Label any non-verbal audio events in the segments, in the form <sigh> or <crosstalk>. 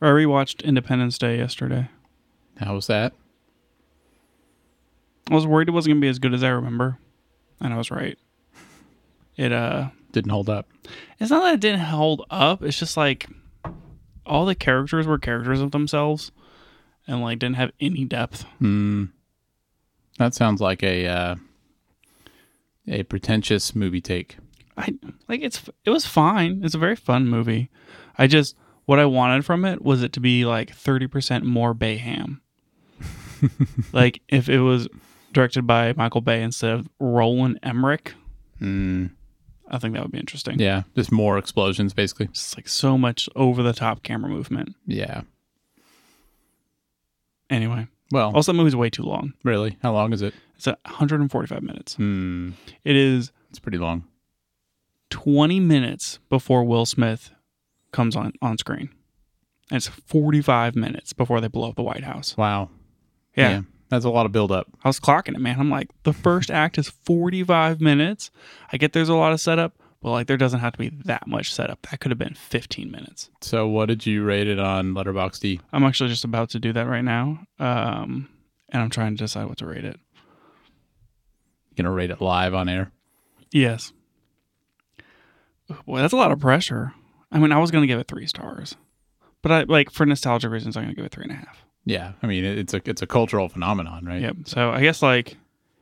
I rewatched Independence Day yesterday. How was that? I was worried it wasn't gonna be as good as I remember, and I was right. It uh, Didn't hold up. it's not that it didn't hold up. It's just like all the characters were characters of themselves, and like didn't have any depth. Hmm. That sounds like a uh, a pretentious movie take. I like it's it was fine. It's a very fun movie. I just what I wanted from it was it to be like thirty percent more Bayhem. <laughs> like if it was directed by Michael Bay instead of Roland Emmerich, Hmm. I think that would be interesting. Yeah, just more explosions, basically. It's like so much over the top camera movement. Yeah. Anyway, Well, also that movie's way too long. really, how long is it? It's at 145 minutes. Hmm. It is It's pretty long. 20 minutes before Will Smith comes on on screen. And it's 45 minutes before they blow up the White House. Wow. yeah. That's a lot of build up. I was clocking it, man. I'm like, the first <laughs> act is 45 minutes. I get there's a lot of setup, but like there doesn't have to be that much setup. That could have been 15 minutes. So, what did you rate it on Letterboxd? I'm actually just about to do that right now. Um, and I'm trying to decide what to rate it. You gonna rate it live on air. Yes. Boy, that's a lot of pressure. I mean, I was going to give it three stars, but I like for nostalgia reasons, I'm going to give it three and a half. Yeah, I mean, it's a it's a cultural phenomenon, right? Yep. So I guess like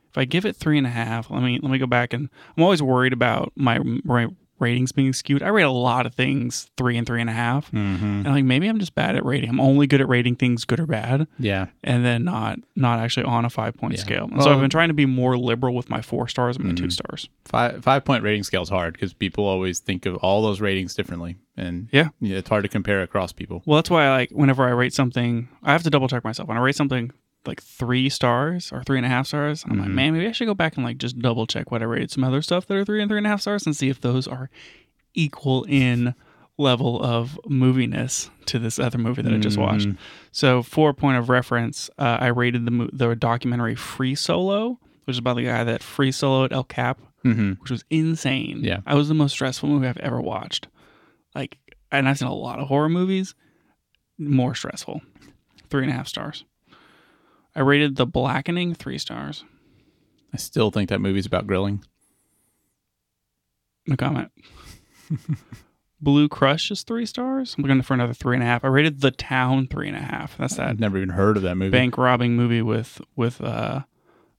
if I give it three and a half, let me let me go back and I'm always worried about my, my ratings being skewed. I rate a lot of things three and three and a half, Mm-hmm. and like maybe I'm just bad at rating. I'm only good at rating things good or bad, Yeah. and then not not actually on a five point Yeah. scale. And so I've been trying to be more liberal with my four stars and my two Mhm. stars. Five five point rating scale is hard because people always think of all those ratings differently, and Yeah. it's hard to compare across people. Well, that's why I like whenever I rate something, I have to double check myself. When I rate something like three stars or three and a half stars, I'm like, Mhm. man, maybe I should go back and like just double check what I rated some other stuff that are three and three and a half stars and see if those are equal in level of moviness to this other movie that I just watched. Mhm. So, for a point of reference, uh, I rated the mo- the documentary Free Solo, which is about the guy that free soloed El Cap, Mhm. which was insane. Yeah. I was the most stressful movie I've ever watched. Like, and I've seen a lot of horror movies, more stressful. Three and a half stars. I rated The Blackening three stars. I still think that movie's about grilling. No comment. <laughs> Blue Crush is three stars. I'm looking for another three and a half. I rated The Town three and a half. That's that I've never even heard of that movie. bank robbing movie with with uh,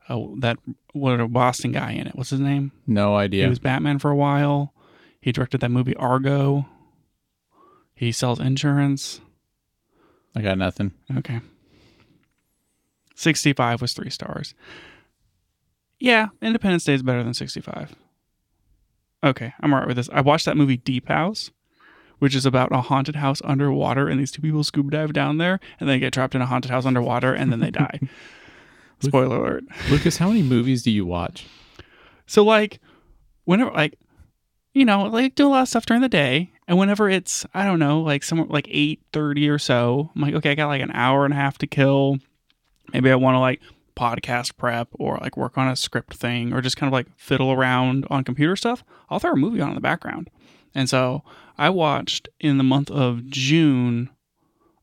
uh that what a Boston guy in it. What's his name? No idea. He was Batman for a while. He directed that movie Argo. He sells insurance. I got nothing. Okay. 65 was three stars. Yeah, Independence Day is better than 65. Okay, I'm all right with this. I watched that movie Deep House, which is about a haunted house underwater, and these two people scuba dive down there, and they get trapped in a haunted house underwater, and then they die. <laughs> Spoiler alert. Lucas, how many movies do you watch? So like whenever like you know, like do a lot of stuff during the day. And whenever it's I don't know, like somewhere like eight thirty or so, I'm like, okay, I got like an hour and a half to kill. Maybe I want to like podcast prep or like work on a script thing or just kind of like fiddle around on computer stuff. I'll throw a movie on in the background. And so I watched in the month of June,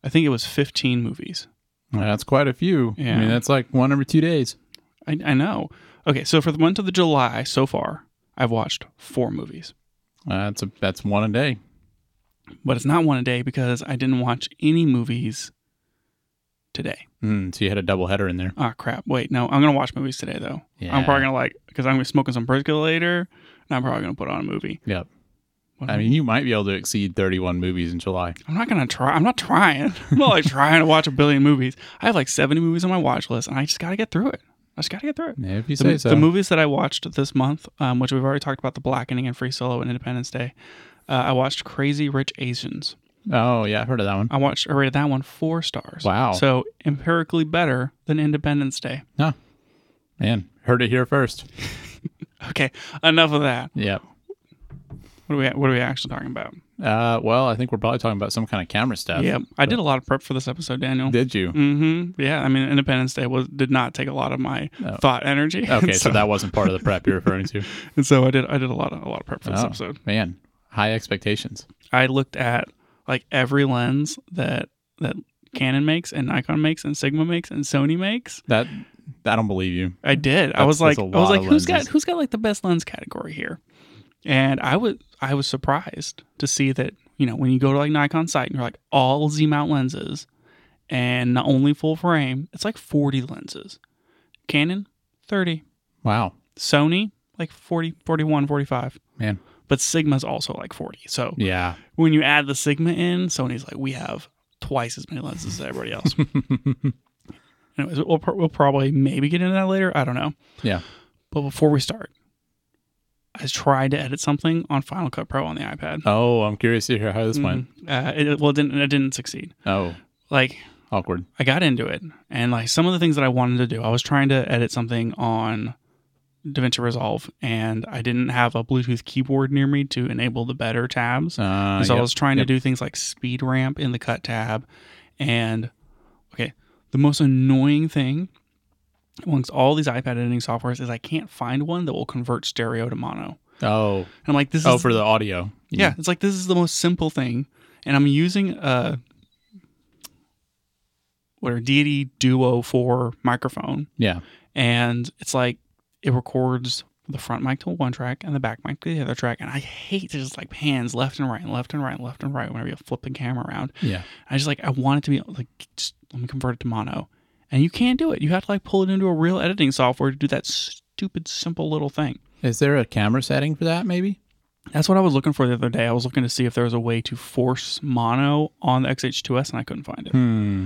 I think it was 15 movies. That's quite a few. I mean, that's like one every two days. I, I know. Okay, so for the month of the July so far, I've watched four movies. That's a that's one a day. but it's not one a day because I didn't watch any movies today. Mm, so you had a double header in there. Ah, crap. Wait, no, I'm gonna watch movies today though. Yeah. I'm probably gonna like because I'm gonna be smoking some Briscoe later, and I'm probably gonna put on a movie. Yep. What- I mean, you might be able to exceed 31 movies in July. I'm not gonna try. I'm not trying. <laughs> I'm not like trying to watch a billion movies. I have like 70 movies on my watch list, and I just gotta get through it. I just gotta get through it. Yeah, if you The, say so. the movies that I watched this month, um, which we've already talked about, The Blackening and Free Solo and Independence Day. Uh, I watched Crazy Rich Asians. Oh, yeah, I've heard of that one. I watched. I rated that one four stars. Wow. So empirically better than Independence Day. Man, heard it here first. <laughs> Okay, enough of that. Yep. What are we what are we actually talking about? Uh, well, I think we're probably talking about some kind of camera stuff. Yeah, I did a lot of prep for this episode, Daniel. Did you? Mm-hmm. Yeah, I mean, Independence Day was did not take a lot of my Oh. thought energy. Okay, <laughs> so, that wasn't part of the prep you're referring to. and <laughs> so I did I did a lot of a lot of prep for this Oh. episode. Man, high expectations. I looked at like every lens that that Canon makes and Nikon makes and Sigma makes and Sony makes. That I don't believe you. I did. I was like, I was like, who's got who's got like the best lens category here? And I was I was surprised to see that you know when you go to like Nikon site and you're like all Z mount lenses and not only full frame, it's like 40 lenses. Canon 30, Wow, Sony like 40, 41, 45. man. But Sigma's also like 40. So Yeah. when you add the Sigma in, Sony's like, we have twice as many lenses as everybody else. <laughs> Anyways, we'll, we'll probably maybe get into that later. I don't know. Yeah. But before we start, I tried to edit something on Final Cut Pro on the iPad. Oh, I'm curious to hear how this went. Uh, it, well, it didn't, it didn't succeed. Oh, Like, awkward. I got into it, and like some of the things that I wanted to do, I was trying to edit something on DaVinci Resolve, and I didn't have a Bluetooth keyboard near me to enable the better tabs. Uh, so I was trying yep. to do things like speed ramp in the cut tab. And okay, the most annoying thing amongst all these iPad editing softwares is I can't find one that will convert stereo to mono. Oh, And I'm like, this oh, is for the audio. yeah, it's like this is the most simple thing. And I'm using a what are Deity Duo 4 microphone. yeah. And it's like it records the front mic to one track and the back mic to the other track. And I hate to just like pans left and right and left and right and left and right whenever you flip the camera around. Yeah. I just like I want it to be like just let me convert it to mono, and you can't do it. You have to like pull it into a real editing software to do that stupid simple little thing. Is there a camera setting for that? Maybe. That's what I was looking for the other day. I was looking to see if there was a way to force mono on the XH2S, and I couldn't find it. Hmm.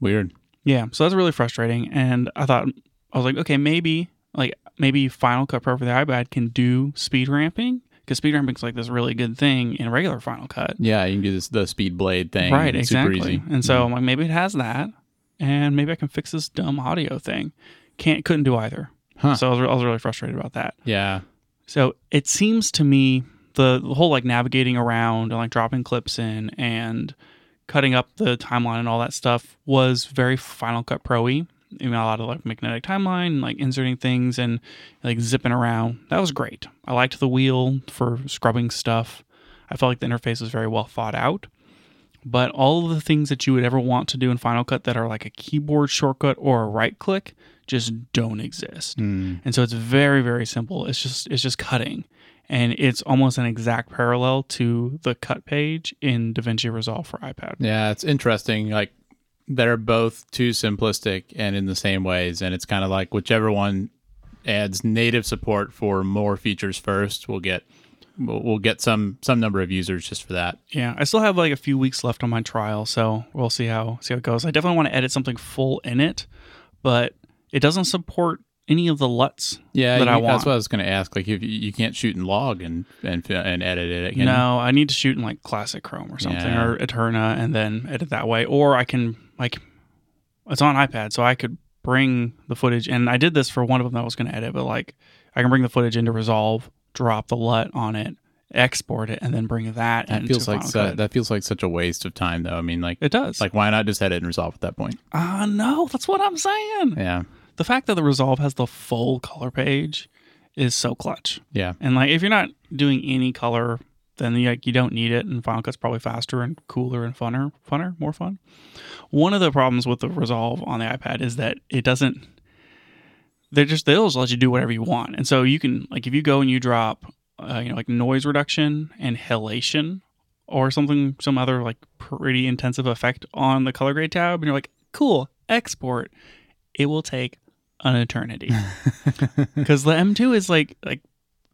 Weird. Yeah, so that's really frustrating. And I thought I was like, okay, maybe like maybe Final Cut Pro for the iPad can do speed ramping because speed ramping is like this really good thing in regular Final Cut. Yeah, you can do this the speed blade thing. Right, It's exactly. Super easy. And so mm-hmm. I'm like, maybe it has that, and maybe I can fix this dumb audio thing. Can't couldn't do either. Huh. So I was, I was really frustrated about that. yeah. So it seems to me the, the whole like navigating around and like dropping clips in and cutting up the timeline and all that stuff was very Final Cut Pro-y. I know, a lot of like magnetic timeline, like inserting things and like zipping around. That was great. I liked the wheel for scrubbing stuff. I felt like the interface was very well thought out. But all of the things that you would ever want to do in Final Cut that are like a keyboard shortcut or a right click just don't exist. Hmm. And so it's very very simple. It's just it's just cutting. And it's almost an exact parallel to the cut page in DaVinci Resolve for iPad. Yeah, it's interesting. Like they're both too simplistic and in the same ways, and it's kind of like whichever one adds native support for more features first, we'll get we'll, get some some number of users just for that. Yeah, I still have like a few weeks left on my trial, so we'll see how see how it goes. I definitely want to edit something full in it, but it doesn't support any of the LUTs Yeah, that you- I want. that's what I was going to ask. Like, if you, you can't shoot in log and and and edit it, can you? No, I need to shoot in like Classic Chrome or something Yeah. or Eterna and then edit that way. Or I can like it's on iPad, so I could bring the footage and I did this for one of them that I was going to edit, but like I can bring the footage into Resolve, drop the LUT on it, export it, and then bring that, That feels like su- that feels like such a waste of time, though. I mean, like, it does. like why not just edit and resolve at that point? ah, no, that's what I'm saying. Yeah, The fact that the Resolve has the full color page is so clutch. yeah, And like if you're not doing any color, then you, like you don't need it. And Final Cut's probably faster and cooler and funner, funner, more fun. One of the problems with the Resolve on the iPad is that it doesn't. They just they'll just let you do whatever you want, and so you can like if you go and you drop, uh, you know, like noise reduction and halation or something, some other like pretty intensive effect on the color grade tab, and you're like, cool, export. It will take an eternity <laughs> because the M2 is like like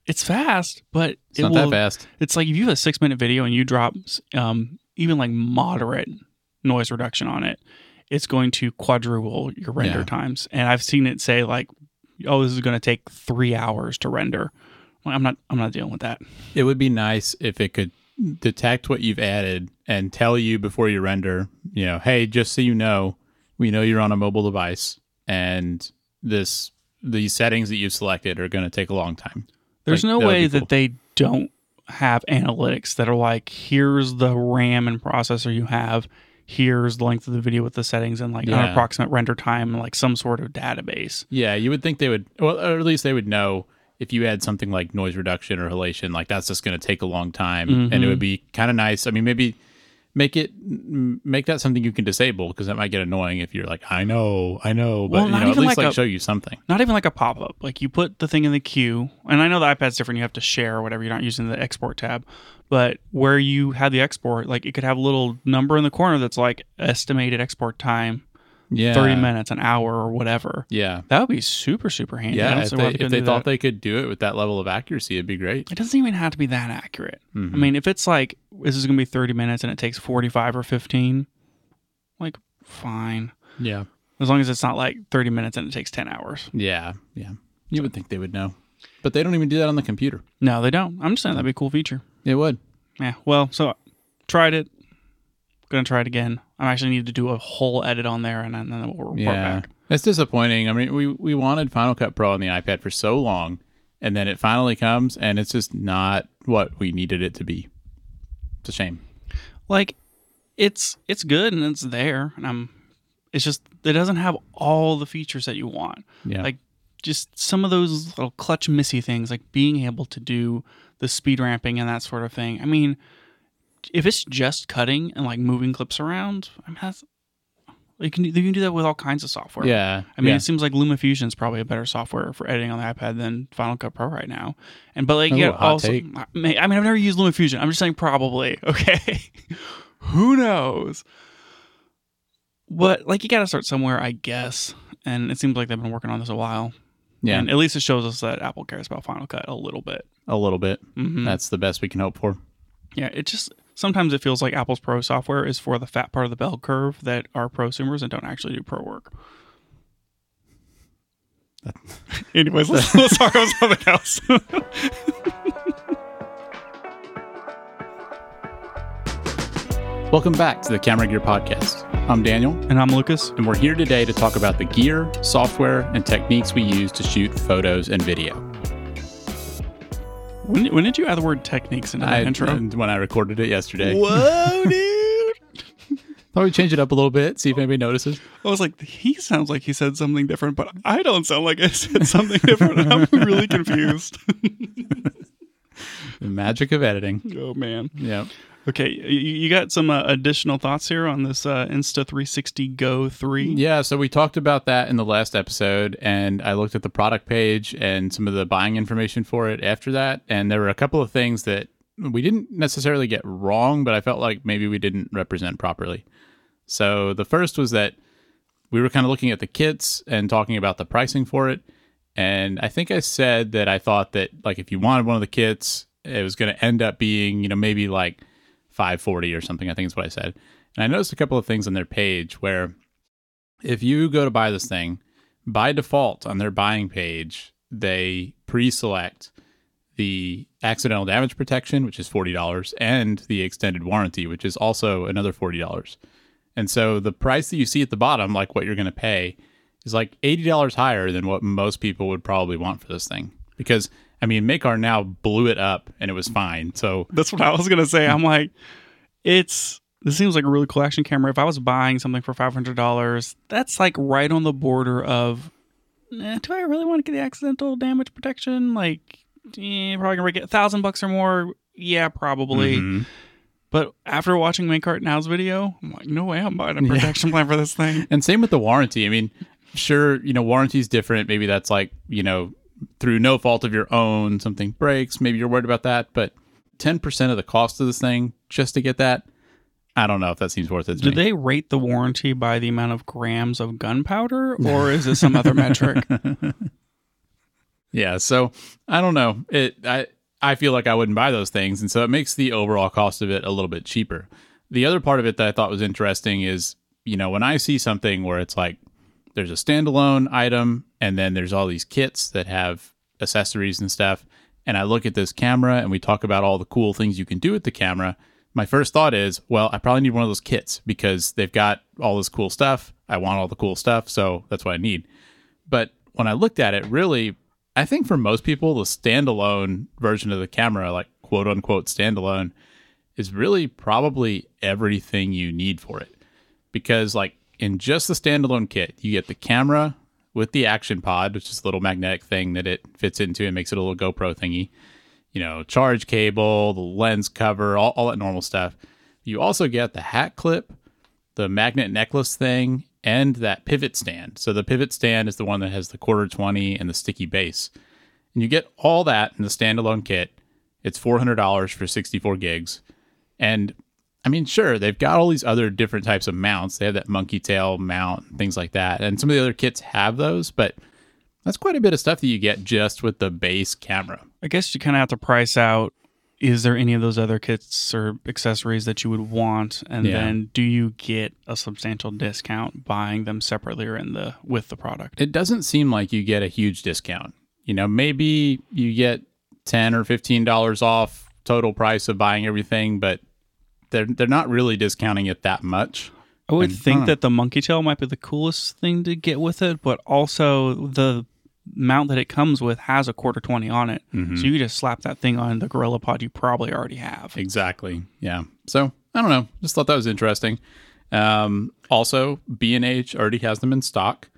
it's fast, but it's it not will, that fast. It's like if you have a six minute video and you drop um, even like moderate noise reduction on it, it's going to quadruple your render Yeah. times. And I've seen it say like, "Oh, this is going to take three hours to render." Well, I'm not. I'm not dealing with that. It would be nice if it could detect what you've added and tell you before you render, you know, hey, just so you know, we know you're on a mobile device and this these settings that you've selected are going to take a long time. There's Like, no that way be that they don't have analytics that are like, here's the RAM and processor you have, here's the length of the video with the settings and like an approximate render time, and like some sort of database. Yeah, you would think they would, well, or at least they would know if you had something like noise reduction or halation, like that's just going to take a long time, and it would mm-hmm. be kind of nice. I mean, maybe make it make that something you can disable because that might get annoying if you're like, I know, I know, but Well, you know, at least like like a- show you something. Not even like a pop up. Like you put the thing in the queue, and I know the iPad's different. You have to share or whatever. You're not using the export tab, but where you had the export, like it could have a little number in the corner that's like estimated export time, Yeah, thirty minutes, an hour, or whatever. Yeah, That would be super super handy. I yeah. If they, if they thought that. they could do it with that level of accuracy, it'd be great. it doesn't even have to be that accurate. Mhm. I mean, if it's like this is gonna be thirty minutes and it takes forty five or fifteen, like fine. yeah, As long as it's not like 30 minutes and it takes 10 hours. yeah, yeah. You would think they would know, but they don't even do that on the computer. No, they don't. I'm just saying that'd be a cool feature. It would. Yeah. Well, so tried it. Gonna try it again. I actually need to do a whole edit on there and then, then we'll report Yeah, back. it's disappointing. I mean, we we wanted Final Cut Pro on the iPad for so long, and then it finally comes, and it's just not what we needed it to be. It's a shame. Like, it's it's good and it's there, and I'm. It's just it doesn't have all the features that you want. Yeah, Like, just some of those little clutch missy things, like being able to do the speed ramping and that sort of thing. I mean, if it's just cutting and like moving clips around, I mean that's you can you can do that with all kinds of software. yeah. I mean, yeah. it seems like LumaFusion is probably a better software for editing on the iPad than Final Cut Pro right now. And but like, Ooh, yeah, also, take. I mean, I've never used LumaFusion. I'm just saying probably. <laughs> Okay, who knows? But like, you got to start somewhere, I guess. And it seems like they've been working on this a while. yeah, And at least it shows us that Apple cares about Final Cut a little bit. a little bit. hmm That's the best we can hope for. Yeah, it just sometimes it feels like Apple's Pro software is for the fat part of the bell curve that are prosumers and don't actually do pro work. <laughs> Anyways, let's, <laughs> let's talk about something else. <laughs> Welcome back to the Camera Gear Podcast. I'm Daniel, and I'm Lucas. and we're here today to talk about the gear, software, and techniques we use to shoot photos and video. When, when did you add the word techniques into the I, intro? when I recorded it yesterday, Whoa, dude! <laughs> thought we'd change it up a little bit, see if anybody notices. I was like, he sounds like he said something different, but I don't sound like I said something different. I'm really confused. <laughs> The magic of editing. oh man. Yeah. Okay, you, got some uh, additional thoughts here on this uh, Insta 360 Go 3? Yeah, so we talked about that in the last episode, and I looked at the product page and some of the buying information for it after that, and there were a couple of things that we didn't necessarily get wrong, but I felt like maybe we didn't represent properly. So the first was that we were kind of looking at the kits and talking about the pricing for it, and I think I said that I thought that like if you wanted one of the kits, it was going to end up being you know maybe like 540 or something. I think is what I said. And I noticed a couple of things on their page where if you go to buy this thing, by default on their buying page, they pre-select the accidental damage protection, which is $40, and the extended warranty, which is also another $40. And so the price that you see at the bottom, like what you're going to pay, is like $80 higher than what most people would probably want for this thing. Because, I mean, Makar now blew it up and it was fine. So, That's what I was gonna say. I'm like, it's this seems like a really cool action camera. If I was buying something for five hundred dollars, that's like right on the border of, eh, do I really want to get the accidental damage protection? Like, eh, probably gonna get a thousand bucks or more. Yeah, probably. Mhm. But after watching Makart Now's video, I'm like, no way, I'm buying a <laughs> protection plan for this thing. And same with the warranty. I mean, sure, you know, warranty's different. Maybe that's like, you know, through no fault of your own, something breaks. Maybe you're worried about that. But 10% of the cost of this thing just to get that, I don't know if that seems worth it to Do me. they rate the warranty by the amount of grams of gunpowder, <laughs> or is it some other metric? yeah. So I don't know. It, I, I feel like I wouldn't buy those things. And so it makes the overall cost of it a little bit cheaper. The other part of it that I thought was interesting is, you know, when I see something where it's like there's a standalone item and then there's all these kits that have accessories and stuff, and I look at this camera and we talk about all the cool things you can do with the camera, my first thought is, well, I probably need one of those kits because they've got all this cool stuff. I want all the cool stuff, so that's what I need. But when I looked at it, really, I think for most people, the standalone version of the camera, like quote unquote standalone, is really probably everything you need for it. Because, like, in just the standalone kit, you get the camera with the action pod, which is a little magnetic thing that it fits into and makes it a little GoPro thingy. You know, charge cable, the lens cover, all, all that normal stuff. You also get the hat clip, the magnet necklace thing, and that pivot stand. So the pivot stand is the one that has the quarter 20 and the sticky base. And you get all that in the standalone kit. It's $400 for 64 gigs. And I mean, sure, they've got all these other different types of mounts. They have that monkey tail mount, things like that. And some of the other kits have those, but that's quite a bit of stuff that you get just with the base camera. I guess you kind of have to price out is there any of those other kits or accessories that you would want and Yeah. then do you get a substantial discount buying them separately or in the with the product It doesn't seem like you get a huge discount. You know, maybe you get 10 or 15 dollars off total price of buying everything, but they're they're not really discounting it that much. i would And- think huh. that the monkey tail might be the coolest thing to get with it but also the mount that it comes with has a quarter 20 on it Mm-hmm. so you just slap that thing on the gorilla pod you probably already have Exactly. Yeah. So I don't know. Just thought that was interesting. Um, also, B and H already has them in stock,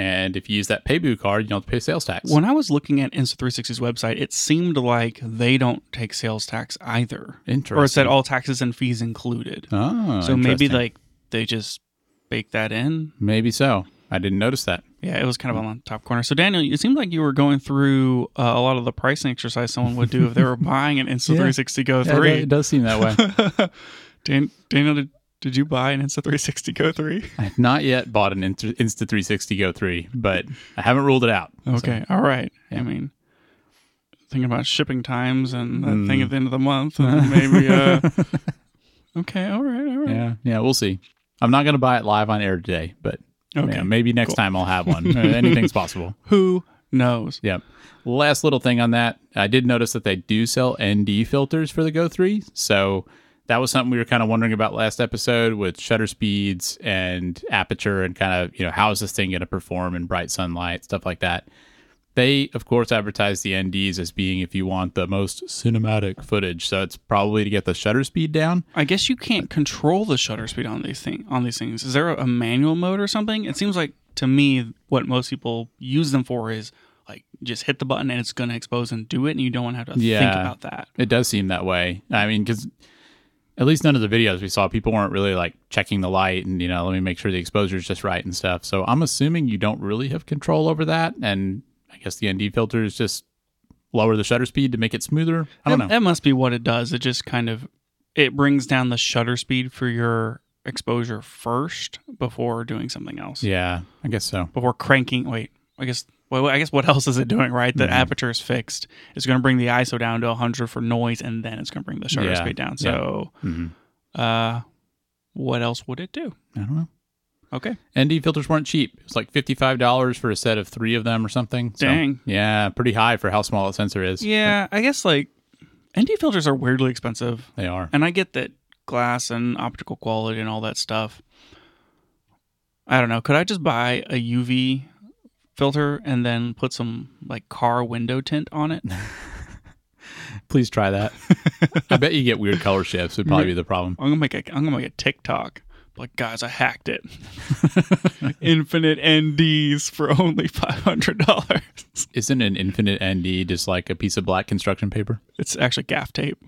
and if you use that Payboo card, you don't have to pay sales tax. when i was looking at insta360's website it seemed like they don't take sales tax either Interesting. or it said all taxes and fees included Oh, so maybe like they just bake that in maybe so. I didn't notice that. yeah it was kind of on the top corner so daniel it seemed like you were going through uh, a lot of the pricing exercise someone would do if they were <laughs> buying an insta 360 go 3 It does seem that way. <laughs> Dan- daniel did, did you buy an insta 360 go 3 I have not yet bought an Insta Insta 360 Go 3, but I haven't ruled it out. okay all right i mean thinking about shipping times and that thing at the end of the month and <laughs> maybe uh okay all right all right Yeah, yeah, we'll see. I'm not going to buy it live on air today, but Okay, yeah, maybe next time I'll have one. <laughs> Uh, Anything's possible. who knows Yep. Last little thing on that, I did notice that they do sell ND filters for the Go 3. So that was something we were kind of wondering about last episode with shutter speeds and aperture and kind of, you know, how is this thing going to perform in bright sunlight, stuff like that. They, of course, advertise the NDs as being if you want the most cinematic footage. So it's probably to get the shutter speed down. I guess you can't control the shutter speed on these thing on these things. Is there a manual mode or something? It seems like to me what most people use them for is like just hit the button and it's going to expose and do it, and you don't want to have to think about that. It does seem that way. I mean, because at least none of the videos we saw, people weren't really like checking the light and, you know, let me make sure the exposure is just right and stuff. So I'm assuming you don't really have control over that. And I guess the ND filters just lower the shutter speed to make it smoother. I don't that, know. That must be what it does. It just kind of it brings down the shutter speed for your exposure first before doing something else. Yeah, I guess so. Before cranking. Wait, I guess. Well, I guess what else is it doing? Right, Mm-hmm. the aperture is fixed. It's going to bring the ISO down to 100 for noise, and then it's going to bring the shutter Yeah, speed down. yeah. So, Mhm. uh, what else would it do? I don't know. Okay, ND filters weren't cheap. It was like $55 for a set of three of them or something. So, Dang. yeah, pretty high for how small a sensor is. yeah, I guess like ND filters are weirdly expensive, They are. and I get that glass and optical quality and all that stuff. I don't know. Could I just buy a UV filter and then put some like car window tint on it? <laughs> Please try that. <laughs> I bet you get weird color shifts would probably be the problem. I'm gonna make a I'm gonna make a TikTok. Like guys, I hacked it. <laughs> Infinite NDs for only five hundred dollars. Isn't an infinite ND just like a piece of black construction paper? It's actually gaff tape.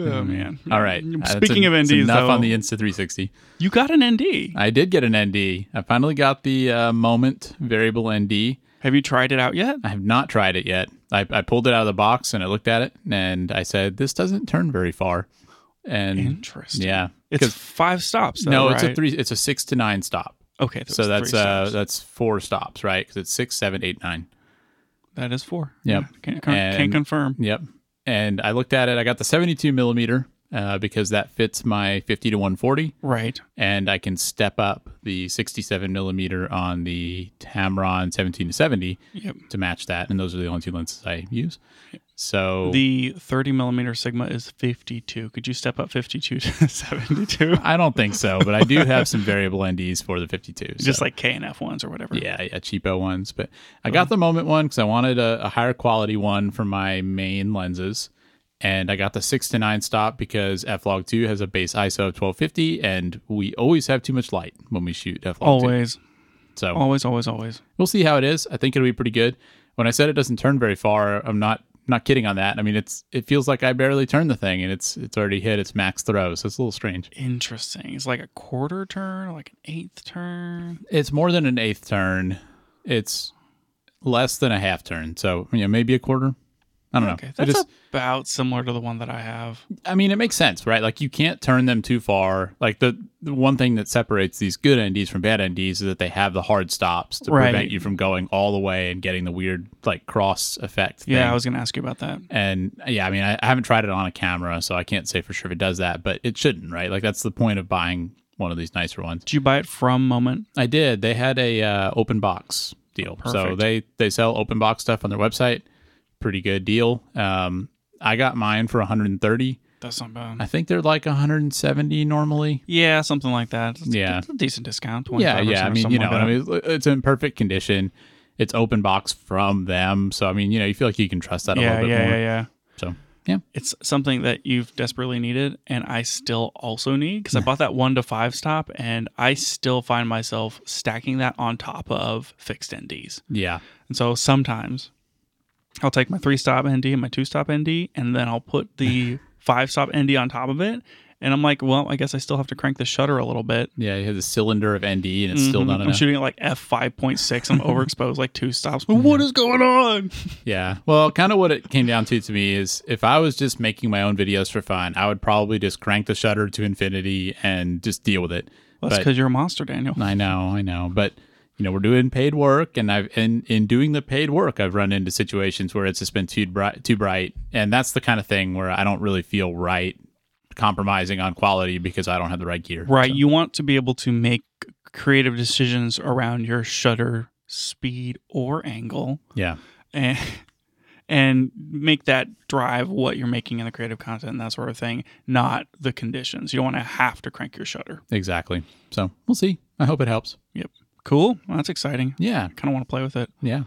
Oh man! All right. Speaking That's of en- NDs, enough though, on the Insta 360. you got an ND. I did get an ND. I finally got the uh, Moment variable ND. Have you tried it out yet? I have not tried it yet. I, I pulled it out of the box and I looked at it and I said, "This doesn't turn very far." And Interesting. yeah, It's five stops. Though, no, it's a three. It's a six to nine stop. Okay, So that's uh that's four stops, right? Because it's six, seven, eight, nine. that is four. Yep. Yeah, can't, can't, And- can't confirm. Yep. And I looked at it. I got the 72 millimeter uh, because that fits my 50 to 140. Right. and I can step up the 67 millimeter on the Tamron 17 to 70 Yep. to match that, and those are the only two lenses I use. So The 30 millimeter Sigma is 52. Could you step up 52 to <laughs> 72? I don't think so, but I do have some variable NDs for the 52. so- Just like K and F ones or whatever. yeah, yeah, cheapo ones. But I got the Moment one because I wanted a, a higher quality one for my main lenses. And I got the six to nine stop because F-Log 2 has a base ISO of 1250, and we always have too much light when we shoot F-Log 2. Always, So always, always, always. we'll see how it is. I think it'll be pretty good. When I said it doesn't turn very far, I'm not not kidding on that. I mean, it's it feels like I barely turned the thing, and it's it's already hit its max throw, so it's a little strange. Interesting. It's like a quarter turn, like an eighth turn. It's more than an eighth turn. It's less than a half turn, so you know maybe a quarter. I don't Okay, know. That's just, about similar to the one that I have. I mean, it makes sense, right? Like you can't turn them too far. Like the, the one thing that separates these good NDs from bad NDs is that they have the hard stops to Right. prevent you from going all the way and getting the weird like cross effect. Yeah, thing. I was going to ask you about that. And yeah, I mean, I, I haven't tried it on a camera, so I can't say for sure if it does that, but it shouldn't, right? Like that's the point of buying one of these nicer ones. Did you buy it from Moment? I did. They had a uh, open box deal, so they they sell open box stuff on their website. Pretty good deal. Um, I got mine for 130. That's not bad. I think they're like 170 normally. Yeah, something like that. It's, Yeah. it's a decent discount. Yeah, yeah. I mean, you know, like I mean, it's in perfect condition. It's open box from them, so I mean, you know, you feel like you can trust that a yeah, little bit yeah, more. yeah, yeah. So yeah, It's something that you've desperately needed, and I still also need because I bought that one to five stop, and I still find myself stacking that on top of fixed NDs. yeah, And so sometimes I'll take my three stop ND and my two stop ND, and then I'll put the <laughs> five stop ND on top of it. And I'm like, well, I guess I still have to crank the shutter a little bit. yeah. You have a cylinder of ND, and it's still Mhm. not I'm enough. shooting at like f five point six. I'm <laughs> overexposed like two stops. What is going on? <laughs> Yeah. Well, kind of what it came down to to me is if I was just making my own videos for fun, I would probably just crank the shutter to infinity and just deal with it. That's because you're a monster, Daniel. I know, I know, but you know, we're doing paid work, and I've and in doing the paid work, I've run into situations where it's just been too bright, too bright, and that's the kind of thing where I don't really feel right compromising on quality because I don't have the right gear. Right. So, You want to be able to make creative decisions around your shutter speed or angle yeah. and and make that drive what you're making in the creative content and that sort of thing, not the conditions. You don't want to have to crank your shutter. Exactly. So we'll see. I hope it helps. Yep. Cool. Well, that's exciting. Yeah. Kind of want to play with it. Yeah.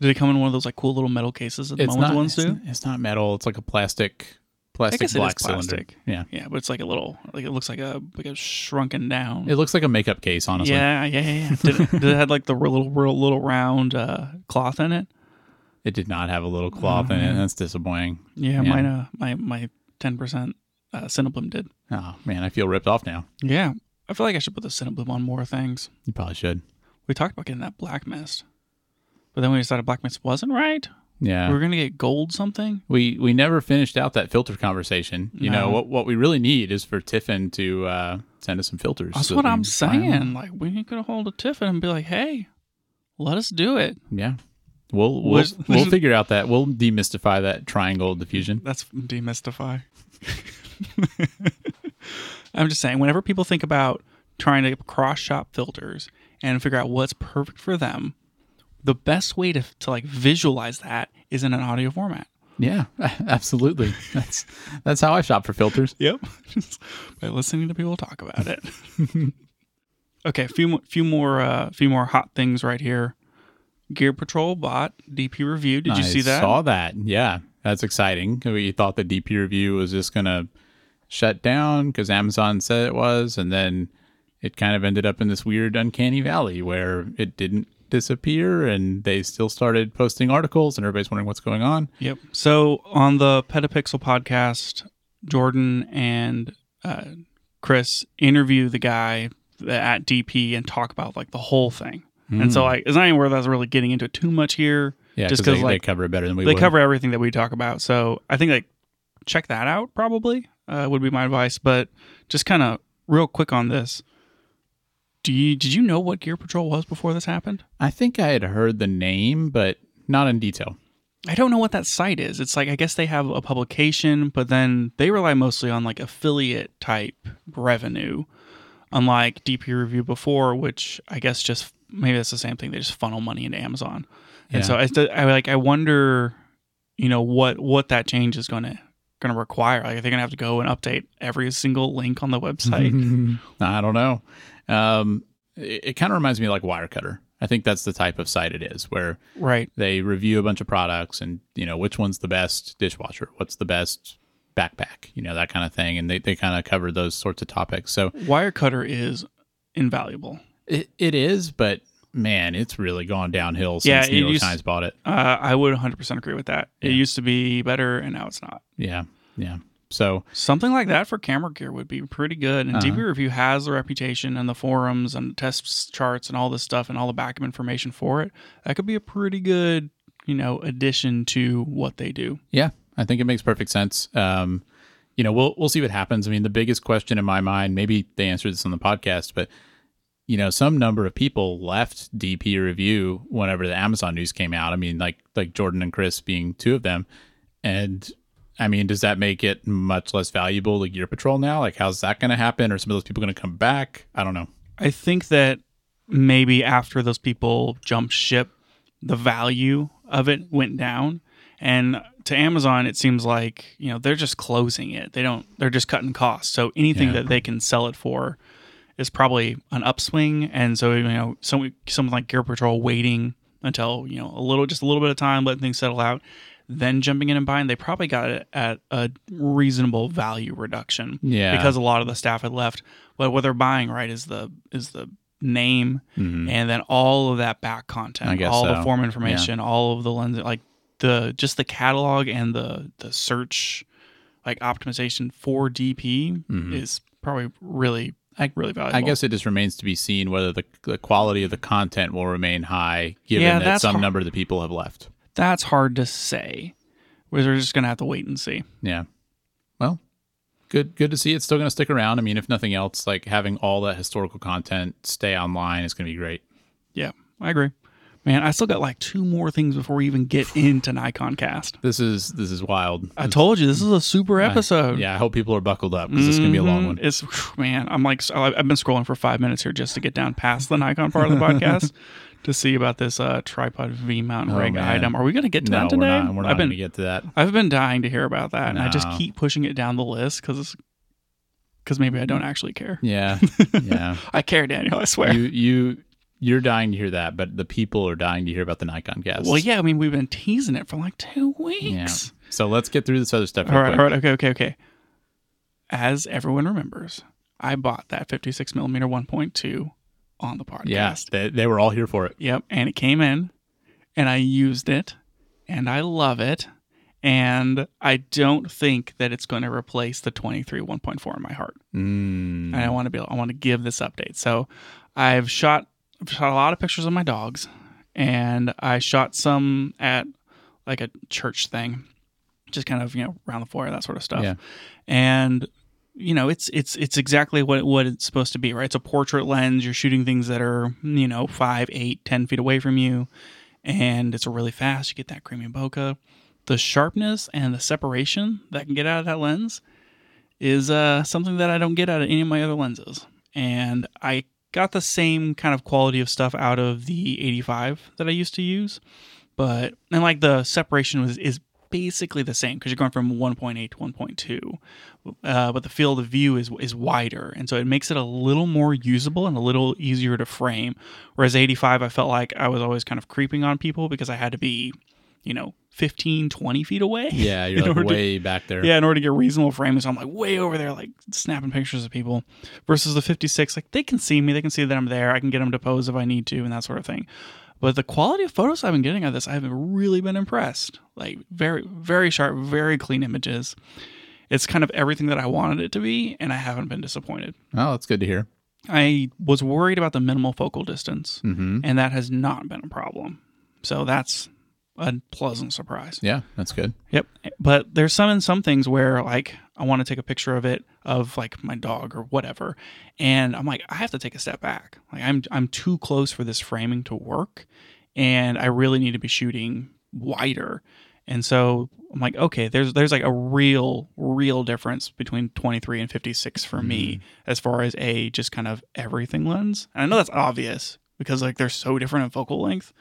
Did it come in one of those like cool little metal cases that the It's moment not. ones It's, do? it's not metal. It's like a plastic, plastic guess it is black cylinder. plastic. Yeah. Yeah, but it's like a little like it looks like a like a shrunken down. It looks like a makeup case, honestly. Yeah, yeah, yeah. yeah. Did, it, did it have like the little little, little round uh, cloth in it? It did not have a little cloth in it. That's disappointing. Yeah, Yeah. mine. Uh, my my ten percent uh, did. Oh man, I feel ripped off now. Yeah, I feel like I should put the Cinebloom on more things. You probably should. We talked about getting that black mist, but then we decided black mist wasn't right. Yeah. We were gonna get gold something. We we never finished out that filter conversation. You know what what we really need is for Tiffen to uh, send us some filters. That's so what I'm can buy 'em. saying. Like we could hold a Tiffen and be like, hey, let us do it. Yeah, we'll we'll we'll <laughs> figure out that we'll demystify that triangle diffusion. That's demystify. <laughs> I'm just saying, whenever people think about trying to cross shop filters and figure out what's perfect for them, the best way to, to like visualize that is in an audio format. Yeah, <laughs> absolutely. That's that's how I shop for filters. Yep. <laughs> By listening to people talk about it. <laughs> okay, a few more, few more, uh, few more hot things right here. Gear Patrol bot DP review. Did you see that? I saw that. Yeah, that's exciting. We thought the DP review was just gonna shut down because Amazon said it was, and then it kind of ended up in this weird uncanny valley where it didn't disappear, and they still started posting articles, and everybody's wondering what's going on. Yep. So on the Petapixel podcast, Jordan and uh, Chris interview the guy at DP and talk about like the whole thing. And so like it's not even worth us really getting into it too much here. Yeah, just because like they cover it better than we they would. cover everything that we talk about. So I think like check that out probably uh, would be my advice. But just kind of real quick on this. Do you did you know what Gear Patrol was before this happened? I think I had heard the name, but not in detail. I don't know what that site is. It's like I guess they have a publication, but then they rely mostly on like affiliate type revenue, unlike DP Review before, which I guess just maybe that's the same thing. They just funnel money into Amazon, and Yeah. so I, I like I wonder, you know, what what that change is going to going to require. Like, are they going to have to go and update every single link on the website? <laughs> I don't know. Um, it, it kind of reminds me of like Wirecutter. I think that's the type of site it is, where right. they review a bunch of products and you know which one's the best dishwasher, what's the best backpack, you know that kind of thing, and they they kind of cover those sorts of topics. So Wirecutter is invaluable. it, it is, but man, it's really gone downhill since Yeah, New York used- Times bought it. Uh, I would 100% agree with that. It used to be better, and now it's not. Yeah, yeah. So Something like that for camera gear would be pretty good. And Uh-huh. DP Review has the reputation and the forums and test charts and all this stuff and all the backup information for it. That could be a pretty good, you know, addition to what they do. Yeah, I think it makes perfect sense. Um, you know, we'll we'll see what happens. I mean, the biggest question in my mind, maybe they answered this on the podcast, but you know, some number of people left DP review whenever the Amazon news came out. I mean, like like Jordan and Chris being two of them, and I mean, does that make it much less valuable to Gear Patrol now? Like, how's that going to happen? Are some of those people going to come back? I don't know. I think that maybe after those people jumped ship, the value of it went down. And to Amazon, it seems like you know they're just closing it. They don't. They're just cutting costs. So anything Yeah. that they can sell it for is probably an upswing. And so you know, some something like Gear Patrol waiting until you know a little, just a little bit of time, letting things settle out, then jumping in and buying. They probably got it at a reasonable value reduction Yeah, because a lot of the staff had left. But what they're buying, right, is the is the name Mhm. and then all of that back content, all the form information, all of the lens, like the just the catalog and the the search, like optimization for DP Mhm. is probably really I- really valuable. I guess it just remains to be seen whether the, the quality of the content will remain high, given Yeah, that some hard. number of the people have left. that's hard to say. We're just gonna have to wait and see. Yeah. Well, good good to see it's still going to stick around. I mean, if nothing else, like having all that historical content stay online is going to be great. Yeah, I agree. Man, I still got like two more things before we even get <sighs> into Nikon Cast. This is this is wild. I told you this is a super episode. Yeah, I hope people are buckled up because this is going to be a long Mhm. one. It's man, I'm like I've been scrolling for five minutes here just to get down past the Nikon part of the <laughs> podcast to see about this uh, tripod V mount Oh, rig man. item. Are we going to get to No, that we're today? not. We're not I've been to get to that. I've been dying to hear about that, and I just keep pushing it down the list because it's because maybe I don't actually care. Yeah, <laughs> yeah. I care, Daniel. I swear. you you you're dying to hear that, but the people are dying to hear about the Nikon cast. well, yeah. I mean, we've been teasing it for like two weeks. Yeah. So let's get through this other stuff. All right, quick. all right, okay, okay, okay. As everyone remembers, I bought that 56 millimeter 1.2 on the podcast. Yeah, they, they were all here for it. Yep, and it came in, and I used it, and I love it, and I don't think that it's going to replace the 23 1.4 in my heart. Mm. And I want to be, I want to give this update. So, I've shot, shot a lot of pictures of my dogs, and I shot some at like a church thing, just kind of you know around the floor that sort of stuff. Yeah. and you know it's it's it's exactly what what it's supposed to be right? It's a portrait lens. You're shooting things that are you know five eight ten feet away from you and it's really fast. You get that creamy bokeh. The sharpness and the separation that can get out of that lens is uh, something that i don't get out of any of my other lenses. And i got the same kind of quality of stuff out of the 85 that i used to use but and like the separation was is basically the same because you're going from 1.8 to 1.2 uh, but the field of view is is wider and so it makes it a little more usable and a little easier to frame whereas 85 i felt like i was always kind of creeping on people because i had to be you know 15 20 feet away Yeah, <laughs> you're like order to- way back there. yeah, in order to get reasonable framing. So I'm like way over there, like snapping pictures of people. Versus the 56, like they can see me, they can see that I'm there. I can get them to pose if I need to, and that sort of thing. But the quality of photos I've been getting of this, I haven't really been impressed. Like very, very sharp, very clean images. It's kind of everything that I wanted it to be, and I haven't been disappointed. Oh, that's good to hear. I was worried about the minimal focal distance, Mm-hmm. and that has not been a problem. So that's a pleasant surprise. Yeah, that's good. Yep. But there's some in some things where like I want to take a picture of it of like my dog or whatever, and I'm like I have to take a step back. Like I'm I'm too close for this framing to work, and I really need to be shooting wider. And so I'm like, okay, there's there's like a real real difference between 23 and 56 for me mm-hmm. as far as a just kind of everything lens. And I know that's obvious because like they're so different in focal length,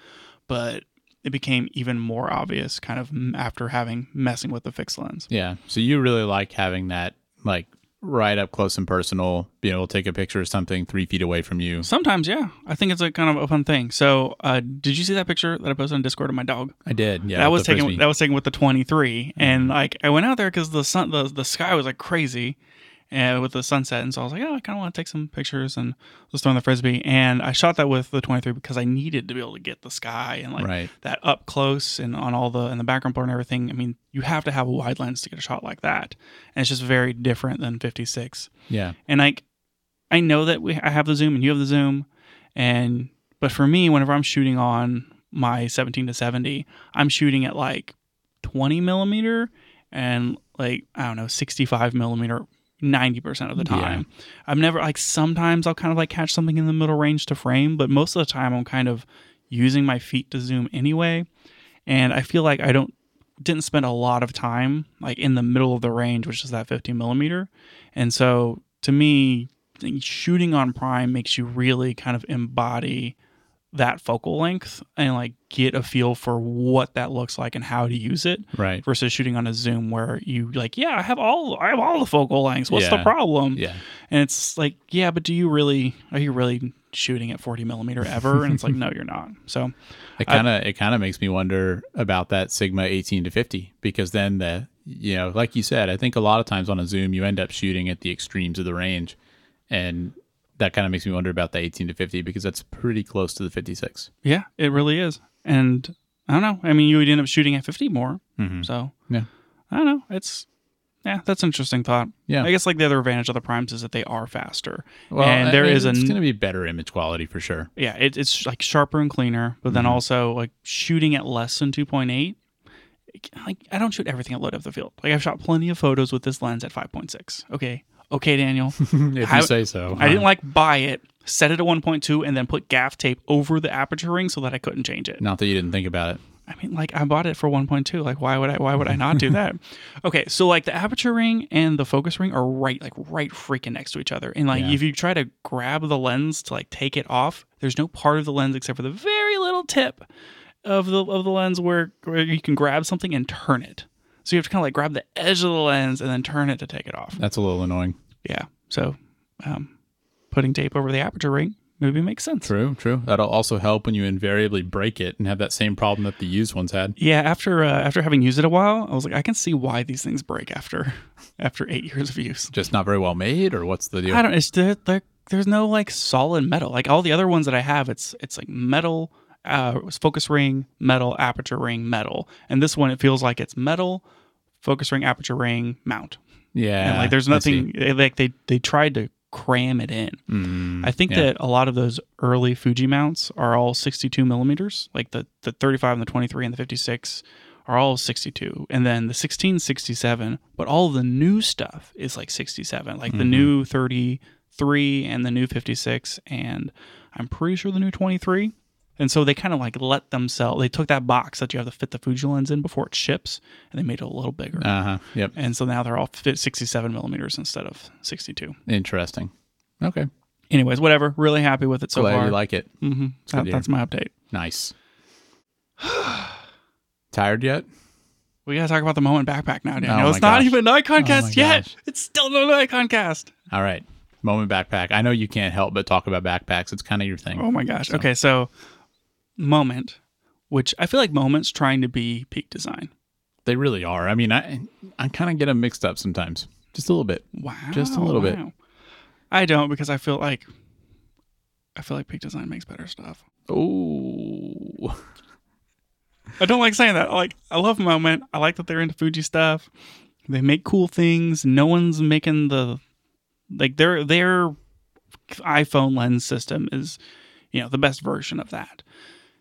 but it became even more obvious kind of after having messing with the fixed lens. Yeah. So you really like having that like right up close and personal, being able to take a picture of something three feet away from you. Sometimes, yeah, I think it's a kind of a fun thing. So, uh, did you see that picture that I posted on Discord of my dog? I did. Yeah. that was taken. That was taken with the 23, and like I went out there because the sun, the the sky was like crazy, and with the sunset. And so I was like, oh, I kind of want to take some pictures and just throwing the frisbee. And I shot that with the 23 because I needed to be able to get the sky and like Right. that up close and on all the and the background blur and everything. I mean, you have to have a wide lens to get a shot like that, and it's just very different than 56. Yeah. And like, I know that we I have the zoom and you have the zoom, and but for me, whenever I'm shooting on my 17 to 70, I'm shooting at like 20 millimeter and like I don't know 65 millimeter 90% of the Yeah. time. I'm never like sometimes I'll kind of like catch something in the middle range to frame, but most of the time I'm kind of using my feet to zoom anyway. And I feel like I don't didn't spend a lot of time like in the middle of the range, which is that 50 millimeter. And so to me, shooting on prime makes you really kind of embody that focal length and like get a feel for what that looks like and how to use it Right. versus shooting on a zoom where you like yeah i have all i have all the focal lengths. What's the problem? Yeah. and it's like yeah but do you really are you really shooting at 40 millimeter ever? And it's like no you're not. So It kind of it kind of makes me wonder about that Sigma 18 to 50 because then the you know like you said I think a lot of times on a zoom you end up shooting at the extremes of the range and that kind of makes me wonder about the 18 to 50 because that's pretty close to the 56. yeah it really is and i don't know i mean you would end up shooting at 50 more Mhm. so Yeah. i don't know it's yeah that's an interesting thought Yeah. i guess like the other advantage of the primes is that they are faster Well, and I mean, is it's going to be better image quality for sure. yeah, it, it's like sharper and cleaner, but then Mhm. also like shooting at less than 2.8. Like I don't shoot everything at low depth of the field. Like I've shot plenty of photos with this lens at 5.6. Okay, okay, Daniel. <laughs> if I- you say so. I didn't like buy it, set it at 1.2, and then put gaff tape over the aperture ring so that I couldn't change it. Not that you didn't think about it. I mean, like I bought it for 1.2. Like why would I? Why would I not do that? <laughs> okay, so like the aperture ring and the focus ring are right, like right freaking next to each other. And like Yeah. if you try to grab the lens to like take it off, there's no part of the lens except for the very little tip of the of the lens where, where you can grab something and turn it. So you have to kind of like grab the edge of the lens and then turn it to take it off. That's a little annoying. Yeah. So um, putting tape over the aperture ring maybe makes sense. True, true. That'll also help when you invariably break it and have that same problem that the used ones had. Yeah, after uh, after having used it a while, I was like, I can see why these things break after <laughs> after eight years of use. Just not very well made, or what's the deal? I don't. It's there, there, there's no like solid metal. Like all the other ones that I have, it's it's like metal, uh, focus ring, metal, aperture ring, metal, and this one it feels like it's metal, focus ring, aperture ring, mount. yeah, and like there's nothing. Like they they tried to cram it in. Mm, I think yeah. that a lot of those early Fuji mounts are all 62 millimeters, like the, the 35 and the 23 and the 56 are all 62. And then the 16, 67, but all the new stuff is like 67, like the Mhm. new 33 and the new 56, and I'm pretty sure the new 23. And so they kind of like let themselves, they took that box that you have to fit the Fuji lens in before it ships, and they made it a little bigger. Uh huh. Yep. and so now they're all fit 67 millimeters instead of 62. Interesting. Okay. Anyways, whatever. Really happy with it so Glad far. you like it. Mm-hmm. That, that's my update. Nice. Tired yet? We gotta talk about the moment backpack now, Daniel. Oh it's not gosh. even Nikon Oh cast my yet. gosh. It's still no Nikon cast. All right. Moment backpack. I know you can't help but talk about backpacks. It's kind of your thing. Oh my gosh. So- Okay, so moment, which I feel like moments trying to be peak design. They really are. I mean, I I kind of get them mixed up sometimes, just a little bit. Wow. Just a little bit. I don't because I feel like I feel like peak design makes better stuff. Oh, I don't like saying that. Like I love Moment. I like that they're into Fuji stuff. They make cool things. No one's making the like their their iPhone lens system is you know the best version of that.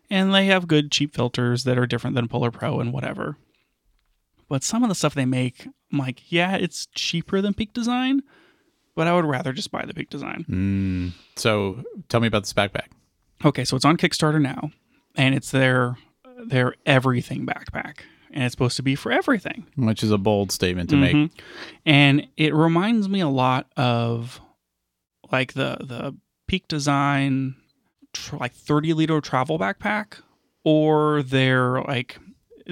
And they have good cheap filters that are different than Polar Pro and whatever. But some of the stuff they make, I'm like, yeah, it's cheaper than Peak Design, but I would rather just buy the Peak Design. mm. so tell me about this backpack. Okay, so it's on Kickstarter now, and it's their their everything backpack, and it's supposed to be for everything. Which is a bold statement to make. Mhm. And it reminds me a lot of like the the Peak Design tr- like 30 liter travel backpack or their like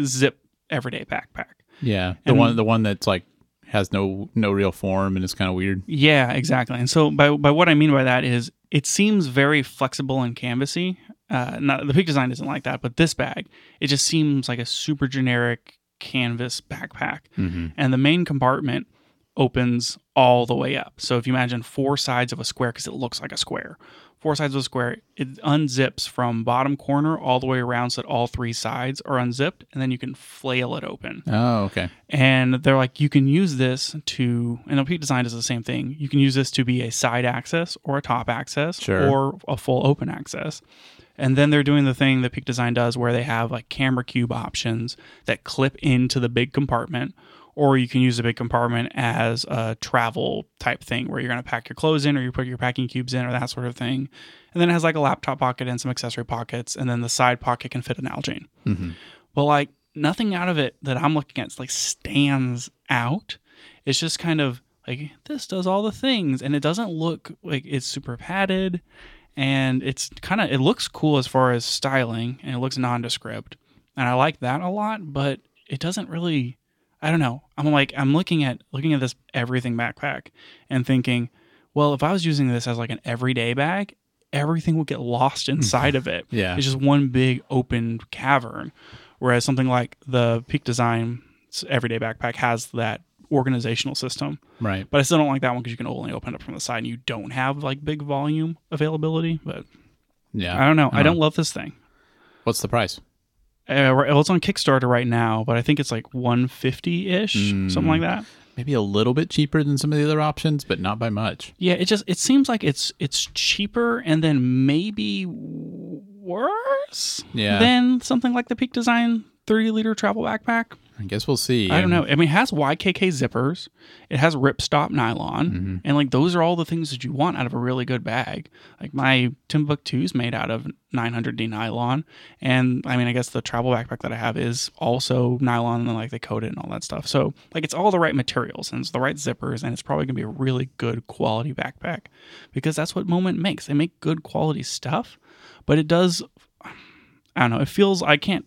zip everyday backpack. Yeah, the And- one the one that's like has no no real form and it's kind of weird. Yeah, exactly. And so by by what I mean by that is it seems very flexible and canvasy. Uh, not the Peak Design isn't like that, but this bag it just seems like a super generic canvas backpack. Mm-hmm. and the main compartment opens all the way up. So if you imagine four sides of a square, because it looks like a square, four sides of a square, it unzips from bottom corner all the way around so that all three sides are unzipped, and then you can flail it open. Oh, okay. And they're like, you can use this to, and the Peak Design does the same thing. You can use this to be a side access or a top access Sure. or a full open access. And then they're doing the thing that Peak Design does where they have like camera cube options that clip into the big compartment. Or you can use the big compartment as a travel type thing where you're going to pack your clothes in or you put your packing cubes in or that sort of thing. And then it has like a laptop pocket and some accessory pockets. And then the side pocket can fit an Nalgene. hmm But like nothing out of it that I'm looking at like stands out. It's just kind of like this does all the things and it doesn't look like it's super padded and it's kind of it looks cool as far as styling and it looks nondescript. And I like that a lot, but it doesn't really I don't know. I'm like I'm looking at looking at this everything backpack and thinking, well, if I was using this as like an everyday bag, everything would get lost inside of it. <laughs> Yeah. It's just one big open cavern. Whereas something like the Peak Design everyday backpack has that organizational system. Right. But I still don't like that one because you can only open it up from the side and you don't have like big volume availability. But Yeah. I don't know. I Uh-huh. don't love this thing. What's the price? Uh, well, it's on Kickstarter right now, but I think it's like 150 ish, Mm. something like that. Maybe a little bit cheaper than some of the other options, but not by much. Yeah, it just it seems like it's it's cheaper and then maybe worse Yeah. than something like the Peak Design 30 liter travel backpack. I guess we'll see. I don't know. I mean, it has YKK zippers. It has ripstop nylon, Mm-hmm. and like those are all the things that you want out of a really good bag. Like my Timbuk2 is made out of 900D nylon, and I mean, I guess the travel backpack that I have is also nylon, and like they coat it and all that stuff. So like it's all the right materials and it's the right zippers, and it's probably gonna be a really good quality backpack because that's what Moment makes. They make good quality stuff, but it does. I don't know. It feels I can't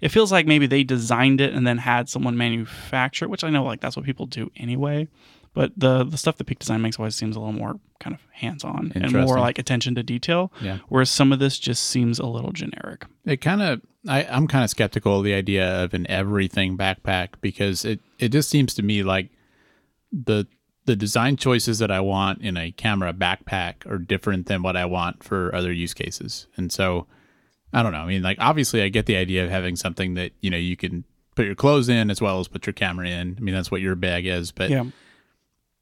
it feels like maybe they designed it and then had someone manufacture it, which I know like that's what people do anyway. But the the stuff that Peak Design makes always seems a little more kind of hands on and more like attention to detail. Yeah. Whereas some of this just seems a little generic. It kind of, I, I'm kind of skeptical of the idea of an everything backpack because it, it just seems to me like the the design choices that I want in a camera backpack are different than what I want for other use cases. And so, I don't know. I mean, like obviously, I get the idea of having something that you know you can put your clothes in as well as put your camera in. I mean, that's what your bag is. But Yeah.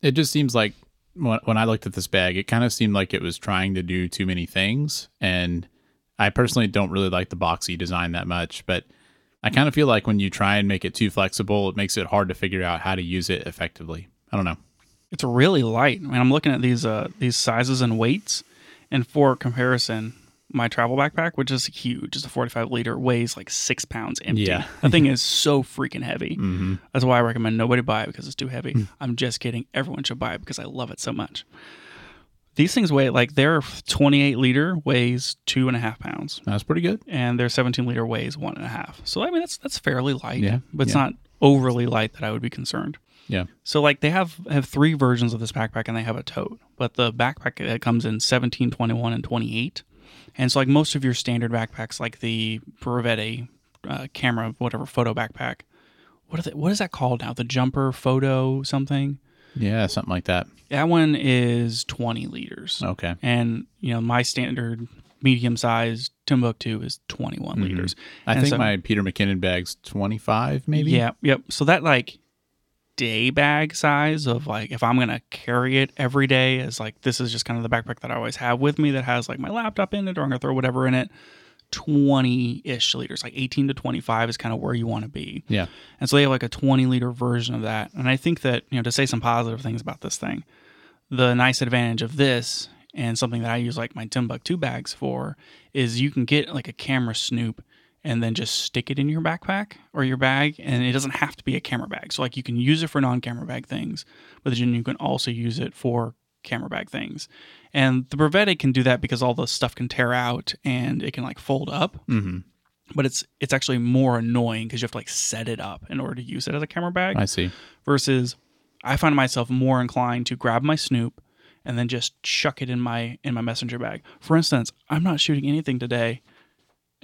it just seems like when, when I looked at this bag, it kind of seemed like it was trying to do too many things. And I personally don't really like the boxy design that much, but I kind of feel like when you try and make it too flexible, it makes it hard to figure out how to use it effectively. I don't know. It's really light. I mean, I'm looking at these uh these sizes and weights, and for comparison, my travel backpack, which is huge, it's a 45 liter, weighs like six pounds empty. Yeah. the thing is so freaking heavy. <laughs> Mm-hmm. That's why I recommend nobody buy it because it's too heavy. I'm just kidding. Everyone should buy it because I love it so much. These things weigh like their 28 liter weighs two and a half pounds, That's pretty good. and their 17 liter weighs one and a half. So I mean that's that's fairly light, Yeah, but it's yeah. not overly light that I would be concerned. Yeah. So like they have have three versions of this backpack and they have a tote, but the backpack that comes in 17, 21, and 28. And so like most of your standard backpacks, like the Brevite uh, camera, whatever photo backpack, what are they, what is that called now? The jumper photo something. Yeah, something like that. That one is 20 liters, Okay. and you know my standard medium sized Timbuk2 is 21 liters. I And think so- my Peter McKinnon bag's 25, maybe. Yeah, yep. So that like day bag size of like if I'm gonna carry it every day is like this is just kind of the backpack that I always have with me that has like my laptop in it or I'm gonna throw whatever in it. 20 ish liters, like 18 to 25 is kind of where you want to be. Yeah. And so they have like a 20 liter version of that. And I think that, you know, to say some positive things about this thing, the nice advantage of this and something that I use like my Timbuk2 bags for is you can get like a camera snoop and then just stick it in your backpack or your bag and it doesn't have to be a camera bag. So like you can use it for non-camera bag things, but then you can also use it for camera bag things. And the Brevite can do that because all the stuff can tear out and it can like fold up hmm but it's it's actually more annoying because you have to like set it up in order to use it as a camera bag I see. versus i find myself more inclined to grab my snoop and then just chuck it in my in my messenger bag for instance i'm not shooting anything today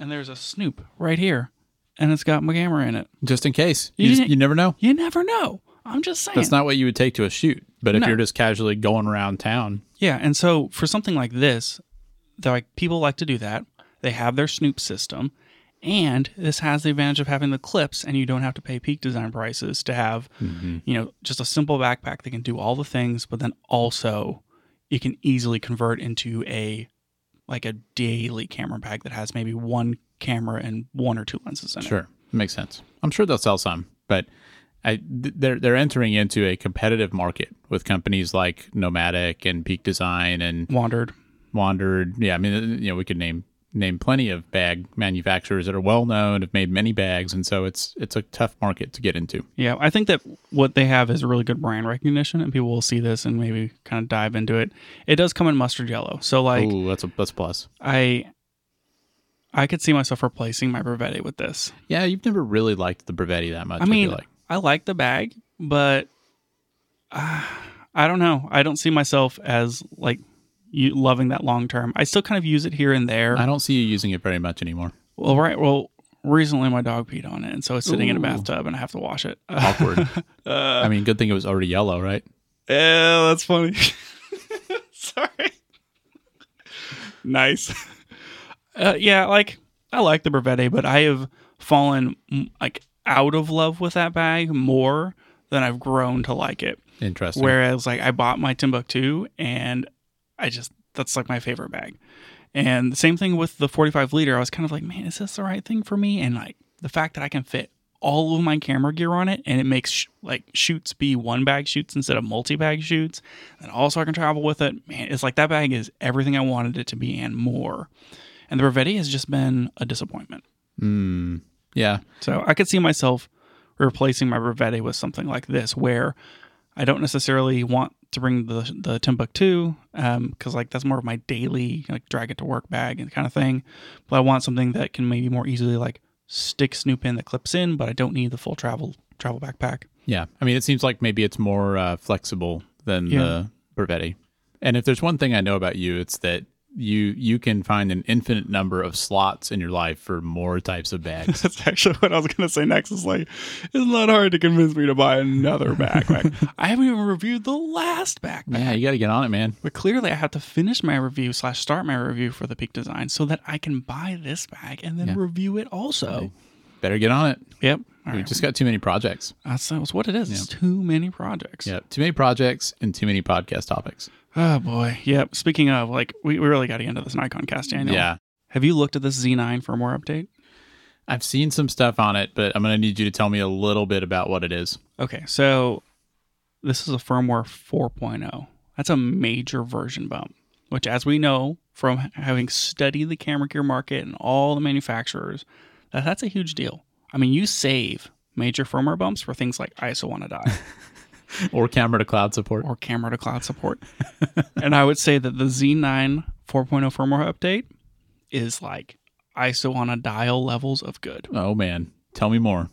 and there's a snoop right here and it's got my camera in it Just in case. You You, just, you never know. you never know I'm just saying. That's not what you would take to a shoot. But if No. you're just casually going around town, Yeah, and so for something like this, they're like people like to do that. They have their Snoop system, and this has the advantage of having the clips, and you don't have to pay peak design prices to have, mm-hmm. you know, just a simple backpack that can do all the things, but then also it can easily convert into a like a daily camera bag that has maybe one camera and one or two lenses in it. sure, makes sense. I'm sure they'll sell some, but I, they're they're entering into a competitive market with companies like Nomadic and Peak Design and WANDRD. WANDRD. Yeah, I mean, you know, we could name name plenty of bag manufacturers that are well known, have made many bags, and so it's it's a tough market to get into. Yeah, I think that what they have is a really good brand recognition, and people will see this and maybe kind of dive into it. It does come in mustard yellow, so like Ooh, that's a that's a plus. I, I could see myself replacing my Brevite with this. Yeah, you've never really liked the Brevite that much. I mean, feel like. I like the bag, but uh, I don't know. I don't see myself as like you loving that long term. I still kind of use it here and there. I don't see you using it very much anymore. well, right. Well, recently my dog peed on it, and so it's sitting in a bathtub, and I have to wash it. <laughs> Awkward. I mean, good thing it was already yellow, right? Yeah, that's funny. <laughs> Sorry. nice. Uh, yeah, like I like the Brevite, but I have fallen like out of love with that bag more than I've grown to like it. Interesting. Whereas like I bought my Timbuk2 and I just that's like my favorite bag. And the same thing with the 45 liter. I was kind of like, man, is this the right thing for me? And like the fact that I can fit all of my camera gear on it and it makes sh- like shoots be one bag shoots instead of multi bag shoots. And also I can travel with it. Man, it's like that bag is everything I wanted it to be and more. And the Brevite has just been a disappointment. Mm, yeah. So I could see myself replacing my Brevite with something like this, where I don't necessarily want to bring the the Timbuk2, because like that's more of my daily like drag it to work bag and kind of thing. But I want something that can maybe more easily like stick Snoop in that clips in, but I don't need the full travel travel backpack. Yeah. I mean, it seems like maybe it's more uh, flexible than Yeah. the Brevite. And if there's one thing I know about you, it's that you you can find an infinite number of slots in your life for more types of bags. <laughs> That's actually what I was gonna say next. Is like it's not hard to convince me to buy another backpack. <laughs> I haven't even reviewed the last backpack. yeah, you got to get on it, man. But clearly, I have to finish my review slash start my review for the Peak Design so that I can buy this bag and then Yeah. review it also. Better get on it. Yep. All You right. just got too many projects. That's, that's what it is. It's too many projects. Yeah, too many projects and too many podcast topics. Oh boy. Yep. Speaking of, like, we, we really got to get into this Nikon cast, Daniel. Yeah. Have you looked at this Z9 for more update? I've seen some stuff on it, but I'm going to need you to tell me a little bit about what it is. Okay, so this is a firmware 4.0. That's a major version bump, which, as we know from having studied the camera gear market and all the manufacturers, that, that's a huge deal. I mean, you save major firmware bumps for things like ISO on a die <laughs> Or camera to cloud support. or camera to cloud support. <laughs> and I would say that the Z9 4.0 firmware update is like ISO on a dial levels of good. Oh, man. Tell me more.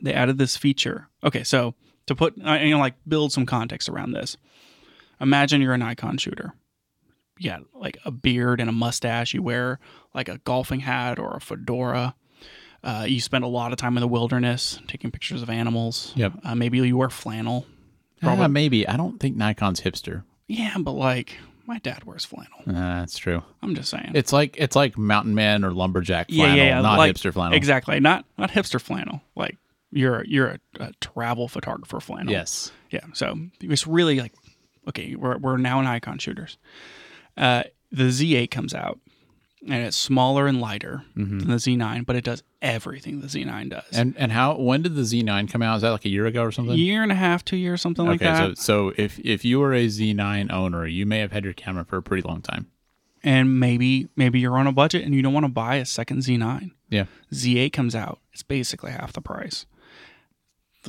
they added this feature. Okay, so to put uh, you know like build some context around this. Imagine you're an Nikon shooter. You got like a beard and a mustache. You wear like a golfing hat or a fedora. Uh, you spend a lot of time in the wilderness taking pictures of animals. Yep. Uh, maybe you wear flannel. Uh, maybe. I don't think Nikon's hipster. Yeah, but like my dad wears flannel. Uh, that's true. I'm just saying. It's like it's like mountain man or lumberjack flannel, yeah, yeah, not like- hipster flannel. Exactly. Not not hipster flannel. Like you're you're a, a travel photographer flannel. Yes. Yeah. So it's really like, okay, we're, we're now in Nikon shooters. Uh, the Z8 comes out and it's smaller and lighter mm-hmm. than the Z9, but it does everything the Z9 does. And and how when did the Z9 come out? Is that like a year ago or something? A year and a half, two years, something like that. okay, so so if if you were a Z9 owner, you may have had your camera for a pretty long time. and maybe maybe you're on a budget and you don't want to buy a second Z9. Yeah. Z8 comes out, it's basically half the price,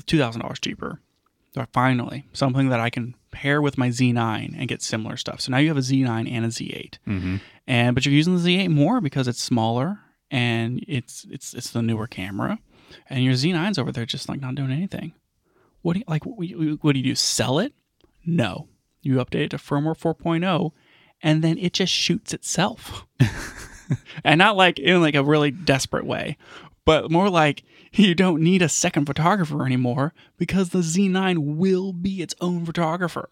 two thousand dollars cheaper. So finally, something that I can pair with my Z9 and get similar stuff. So now you have a Z9 and a Z8, Mm-hmm. and but you're using the Z8 more because it's smaller and it's it's it's the newer camera, and your Z9's over there just like not doing anything. What do you like? What, do you- what do you do? Sell it? No, you update it to firmware 4.0, and then it just shoots itself, <laughs> and not like in like a really desperate way. but more like you don't need a second photographer anymore because the Z9 will be its own photographer.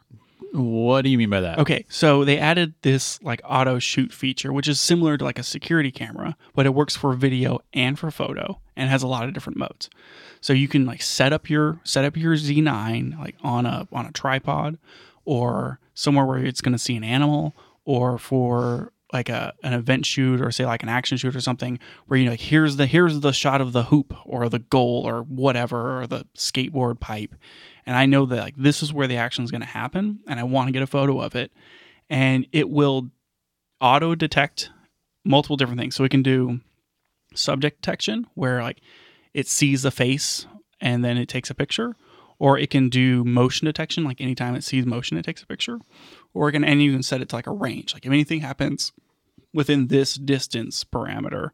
What do you mean by that? Okay, so they added this like auto shoot feature, which is similar to like a security camera, but it works for video and for photo and has a lot of different modes. So you can like set up your set up your Z9 like on a on a tripod or somewhere where it's going to see an animal or for like a an event shoot or say like an action shoot or something where you know here's the here's the shot of the hoop or the goal or whatever or the skateboard pipe. And I know that like this is where the action is going to happen and I want to get a photo of it. And it will auto detect multiple different things. So we can do subject detection where like it sees the face and then it takes a picture or it can do motion detection like anytime it sees motion it takes a picture. Or it can and you can set it to like a range. Like if anything happens within this distance parameter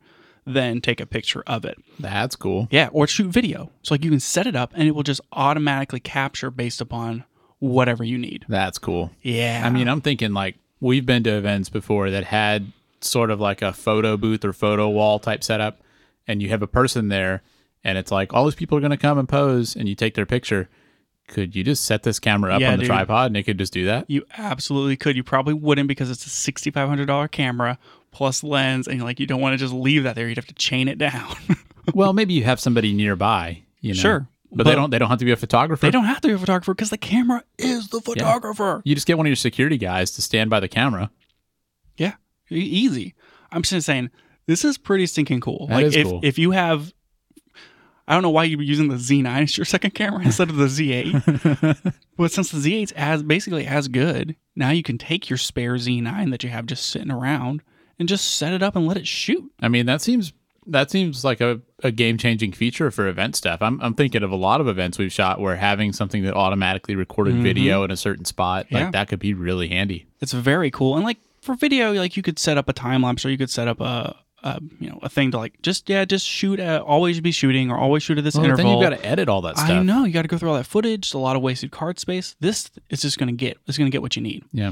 then take a picture of it That's cool. yeah or shoot video so like you can set it up and it will just automatically capture based upon whatever you need That's cool. yeah I mean, I'm thinking like we've been to events before that had sort of like a photo booth or photo wall type setup, and you have a person there, and it's like all these people are going to come and pose, and you take their picture. Could you just set this camera up Yeah, on the dude. tripod and it could just do that? You absolutely could. You probably wouldn't because it's a sixty-five hundred dollar camera plus lens, and like you don't want to just leave that there. You'd have to chain it down. <laughs> well, maybe you have somebody nearby, you know. Sure, But, but- they don't they don't have to be a photographer. they don't have to be a photographer because the camera is the photographer. You just get one of your security guys to stand by the camera. Yeah, easy. I'm just saying this is pretty stinking cool. That like if cool. if you have. I don't know why you were using the Z9 as your second camera instead of the Z8. but <laughs> since the Z8's as basically as good, now you can take your spare Z9 that you have just sitting around and just set it up and let it shoot. I mean, that seems that seems like a, a game changing feature for event stuff. I'm I'm thinking of a lot of events we've shot where having something that automatically recorded video in a certain spot, Mm-hmm. Yeah. like that could be really handy. It's very cool. And like for video, like you could set up a time lapse or you could set up a, a you know a thing to like just yeah just shoot at, always be shooting or always shoot at this Well, interval. then you've got to edit all that stuff. I know you got to go through all that footage. A lot of wasted card space. This is just gonna get it's gonna get what you need. Yeah.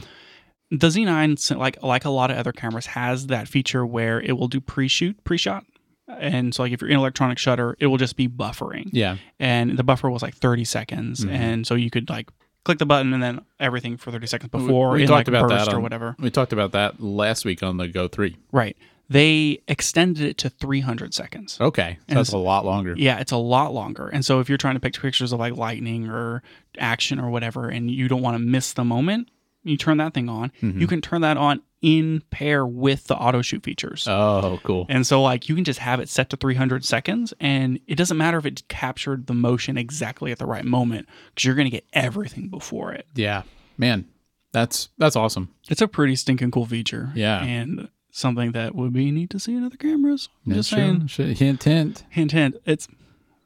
The Z9, like like a lot of other cameras, has that feature where it will do pre-shoot, pre-shot, and so like if you're in electronic shutter, it will just be buffering Yeah. and the buffer was like 30 seconds Mm-hmm. and so you could like click the button and then everything for 30 seconds before we in talked like about burst that or whatever We talked about that last week on the Go 3. right they extended it to 300 seconds Okay. So that's a lot longer. yeah it's a lot longer and so if you're trying to pick pictures of like lightning or action or whatever and you don't want to miss the moment you turn that thing on Mm-hmm. you can turn that on in pair with the auto shoot features Oh, cool. And so, like, you can just have it set to 300 seconds, and it doesn't matter if it captured the motion exactly at the right moment, because you're going to get everything before it. Yeah. Man, that's that's awesome. It's a pretty stinking cool feature. Yeah. And something that would be neat to see in other cameras. I'm just saying. Sure. Hint, hint. Hint, hint. It's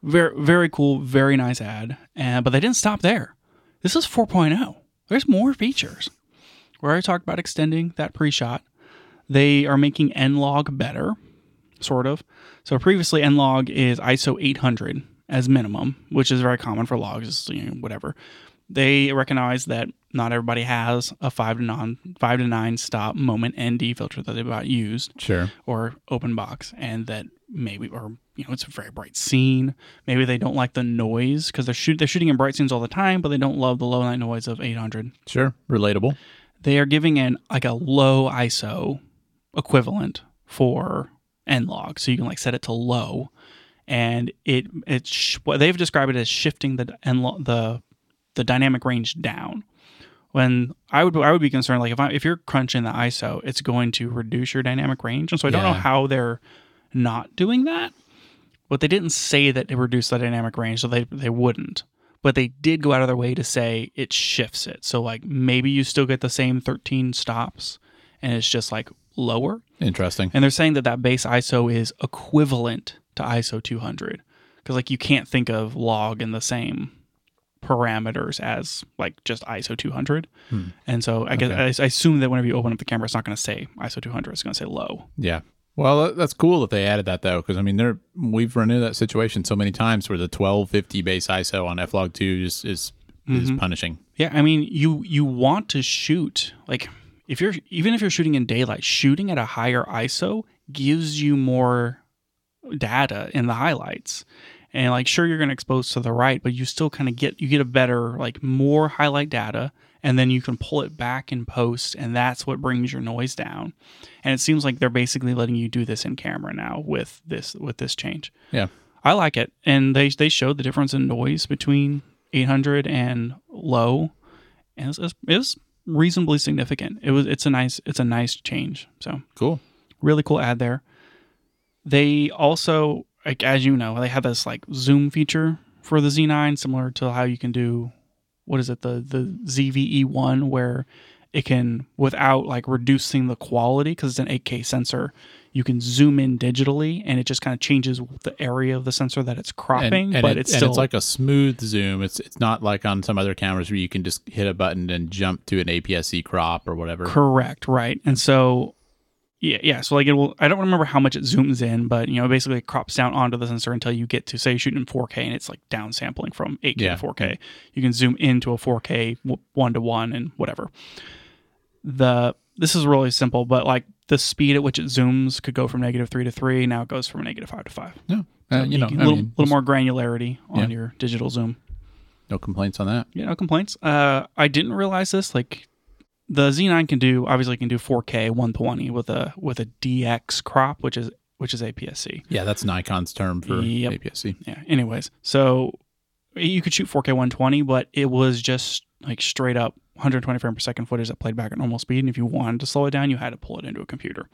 very, very cool, very nice ad. And, but they didn't stop there. This is 4.0. There's more features. We already talked about extending that pre shot. They are making N-Log better, sort of. So previously, N-Log is ISO 800 as minimum, which is very common for logs, you know, whatever. They recognize that not everybody has a five to nine, five to nine stop moment ND filter that they've about used Sure. or open box and that maybe or you know it's a very bright scene maybe they don't like the noise because they're shoot they're shooting in bright scenes all the time but they don't love the low light noise of 800 Sure. Relatable. they are giving an like a low iso equivalent for N-Log so you can like set it to low and it it's sh- what they've described it as shifting the N-Log the the dynamic range down when I would I would be concerned like if I if you're crunching the ISO, it's going to reduce your dynamic range. And so I don't know how they're not doing that. But they didn't say that it reduced the dynamic range, so they they wouldn't. But they did go out of their way to say it shifts it. So like maybe you still get the same 13 stops and it's just like lower. Interesting. And they're saying that that base ISO is equivalent to ISO 200 because like you can't think of log in the same parameters as like just ISO 200. Hmm. And so I guess Okay. I, I assume that whenever you open up the camera, it's not going to say ISO 200. It's going to say low. Yeah. Well, that's cool that they added that though, because I mean, they're we've run into that situation so many times where the 1250 base ISO on F-Log two is is is mm-hmm. punishing. Yeah, I mean, you you want to shoot like if you're even if you're shooting in daylight, shooting at a higher ISO gives you more data in the highlights. And like sure you're going to expose to the right, but you still kind of get you get a better like more highlight data and then you can pull it back in post and that's what brings your noise down. And it seems like they're basically letting you do this in camera now with this with this change. Yeah. I like it. And they they showed the difference in noise between 800 and low and it was, it was reasonably significant. It was it's a nice it's a nice change. So Cool. really cool ad there. They also, like as you know, they have this like zoom feature for the Z9, similar to how you can do what is it the the ZV-E1, where it can without like reducing the quality because it's an 8K sensor. You can zoom in digitally, and it just kind of changes the area of the sensor that it's cropping, but it- it's and still it's like a smooth zoom. It's it's not like on some other cameras where you can just hit a button and jump to an APS-C crop or whatever. Correct, right. And so yeah, yeah. So like it will I don't remember how much it zooms in, but you know, basically it crops down onto the sensor until you get to say shooting in 4K and it's like downsampling from 8K Yeah. to 4K. You can zoom into a 4K one to one and whatever. The this is really simple, but like the speed at which it zooms could go from negative three to three. Now it goes from negative five to five. Yeah, uh, you know, a little, mean, little more granularity on Yeah. your digital zoom. no complaints on that. Yeah, no complaints. Uh, I didn't realize this. Like, the Z9 can do obviously can do 4K 120 with a with a DX crop, which is which is APS-C. Yeah, that's Nikon's term for Yep. APS-C. Yeah. Anyways, so you could shoot 4K 120, but it was just like straight up 120 frame per second footage that played back at normal speed. And if you wanted to slow it down, you had to pull it into a computer.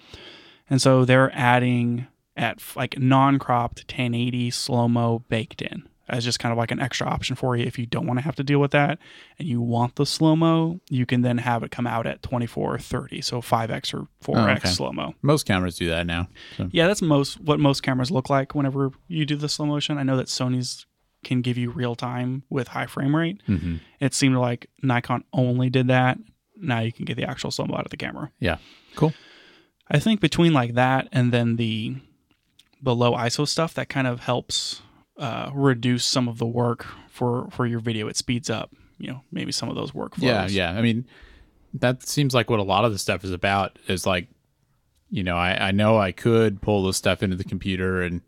And so they're adding at like non-cropped 1080 slow mo baked in as just kind of like an extra option for you if you don't want to have to deal with that and you want the slow mo you can then have it come out at 24 or 30 so 5x or 4x Oh, okay. slow mo Most cameras do that now. So. yeah, that's most what most cameras look like whenever you do the slow motion. I know that Sony's can give you real time with high frame rate. hmm It seemed like Nikon only did that. Now you can get the actual slow mo out of the camera. Yeah, cool. I think between like that and then the the low ISO stuff, that kind of helps uh, reduce some of the work for for your video. It speeds up, you know, maybe some of those workflows. Yeah, yeah. I mean, that seems like what a lot of the stuff is about. Is like, you know, I, I know I could pull this stuff into the computer and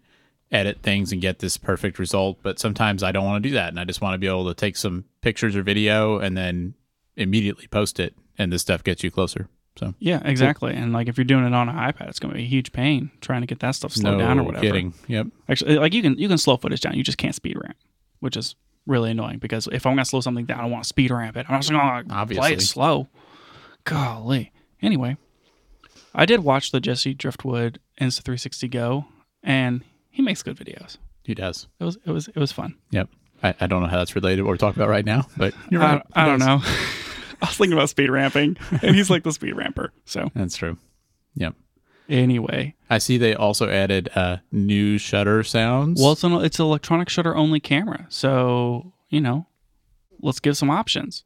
edit things and get this perfect result, but sometimes I don't want to do that, and I just want to be able to take some pictures or video and then immediately post it, and this stuff gets you closer. So Yeah, exactly. And like if you're doing it on an iPad, it's going to be a huge pain trying to get that stuff slowed no down or whatever. kidding. Yep. Actually, like you can you can slow footage down. You just can't speed ramp, which is really annoying because if I'm gonna slow something down, I want to speed ramp it. I'm just gonna play it slow. Golly. Anyway, I did watch the Jesse Driftwood Insta 360 Go, and he makes good videos. He does. It was it was it was fun. Yep. I, I don't know how that's related to what we're talking about right now, but you're I, right. I He don't know. <laughs> <laughs> I was thinking about speed ramping, and he's like the speed ramper. So That's true. Yep. anyway, I see they also added uh, new shutter sounds. well, it's an it's an electronic shutter only camera, so you know, let's give some options.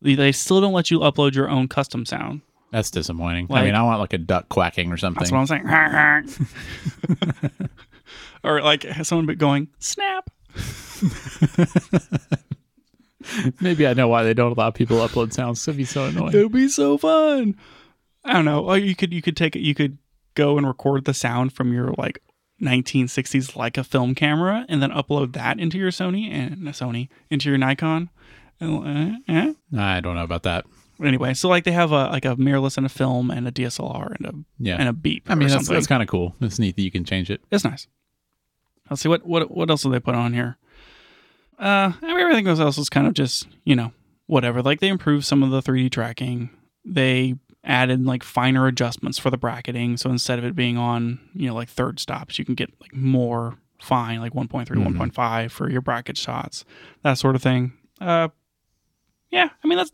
They- They still don't let you upload your own custom sound. That's disappointing. I mean, I want like a duck quacking or something. That's what I'm saying. <laughs> or like someone be going snap. <laughs> <laughs> Maybe I know why they don't allow people to upload sounds. It'd be so annoying. It would be so fun. I don't know. You could you could take it. You could go and record the sound from your like 1960s like a film camera, and then upload that into your Sony and Sony into your Nikon. And, uh, eh. I don't know about that. Anyway, so like they have a like a mirrorless and a film and a DSLR and a Yeah. and a beep. I mean, that's, something. that's kind of cool. It's neat that you can change it. It's nice. Let's see what what what else do they put on here. Uh, I mean, everything else is kind of just you know whatever. Like they improved some of the 3D tracking. They added like finer adjustments for the bracketing. So instead of it being on you know like third stops, you can get like more fine, like 1.3, Mhm. 1.5 for your bracket shots, that sort of thing. Uh, yeah, I mean that's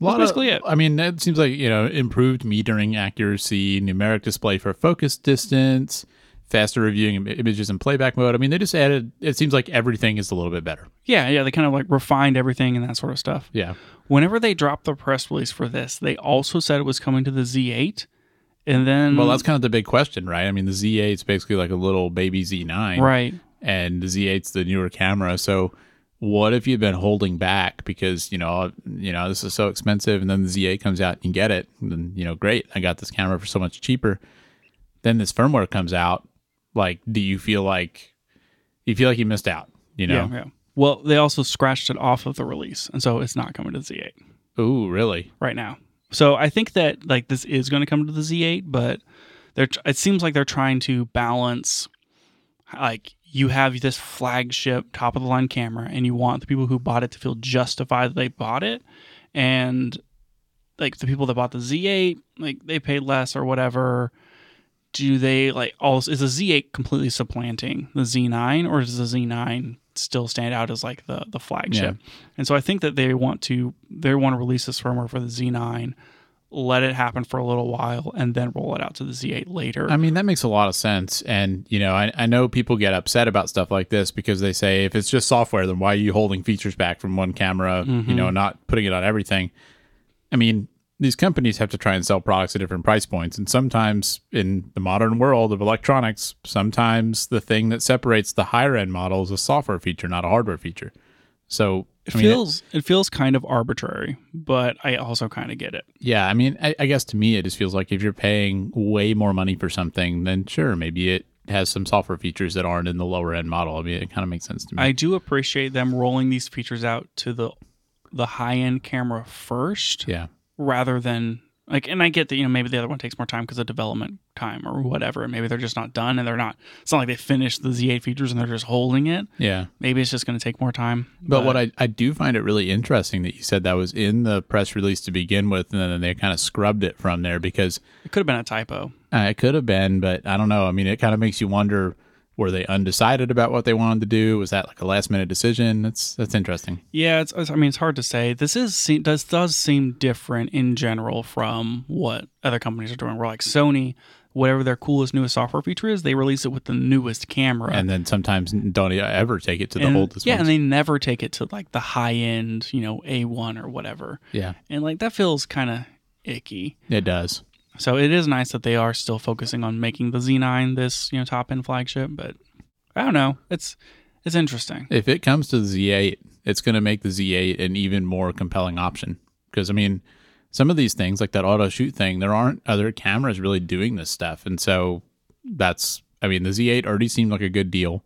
A lot That's basically of, it. I mean, it seems like you know improved metering accuracy, numeric display for focus distance, faster reviewing images in playback mode. I mean, they just added. It seems like everything is a little bit better. yeah, yeah. They kind of like refined everything and that sort of stuff. Yeah. Whenever they dropped the press release for this, they also said it was coming to the Z8, and then Well, that's kind of the big question, right? I mean, the Z8 is basically like a little baby Z9, right. and the Z8's the newer camera. So, what if you've been holding back because you know, you know, this is so expensive, and then the Z8 comes out and you get it, and then you know, great, I got this camera for so much cheaper. Then this firmware comes out. Like do you feel like you feel like you missed out? You know? Yeah, yeah. Well, they also scratched it off of the release, and so it's not coming to the Z8 Ooh, really? right now. So I think that like this is going to come to the Z8, but they're it seems like they're trying to balance like you have this flagship top of the line camera and you want the people who bought it to feel justified that they bought it and like the people that bought the Z8 like they paid less or whatever do they like also is the Z8 completely supplanting the Z9 or does the Z9 still stand out as like the the flagship and so I think that they want to they want to release this firmware for the Z9 let it happen for a little while and then roll it out to the Z8 later I mean, that makes a lot of sense. And, you know, I, I know people get upset about stuff like this because they say if it's just software, then why are you holding features back from one camera, you mm-hmm. know, not putting it on everything? I mean, these companies have to try and sell products at different price points. And sometimes in the modern world of electronics, sometimes the thing that separates the higher end model is a software feature, not a hardware feature. So, It I mean, feels it feels kind of arbitrary, but I also kind of get it. Yeah, I mean, I, I guess to me, it just feels like if you're paying way more money for something, then sure, maybe it has some software features that aren't in the lower end model. I mean, it kind of makes sense to me. I do appreciate them rolling these features out to the the high end camera first, yeah, rather than like. And I get that you know maybe the other one takes more time because of development time or whatever. And maybe they're just not done and they're not. It's not like they finished the Z8 features and they're just holding it. yeah. Maybe it's just going to take more time. But, what I, I do find it really interesting that you said that was in the press release to begin with, and then they kind of scrubbed it from there because it could have been a typo. uh, it could have been, but I don't know. I mean, it kind of makes you wonder: were they undecided about what they wanted to do? Was that like a last minute decision? That's that's interesting. Yeah, it's. I mean, it's hard to say. This is does does seem different in general from what other companies are doing. Where like Sony, whatever their coolest newest software feature is, they release it with the newest camera. And then sometimes don't ever take it to the And- oldest yeah, ones. and they never take it to like the high end, you know, A one or whatever. yeah, And like that feels kind of icky. it does. So it is nice that they are still focusing on making the Z9 this you know top end flagship, but I don't know. It's it's interesting. If it comes to the Z8, it's going to make the Z8 an even more compelling option. Because, I mean, some of these things, like that auto shoot thing, there aren't other cameras really doing this stuff. And so that's, I mean, the Z8 already seemed like a good deal.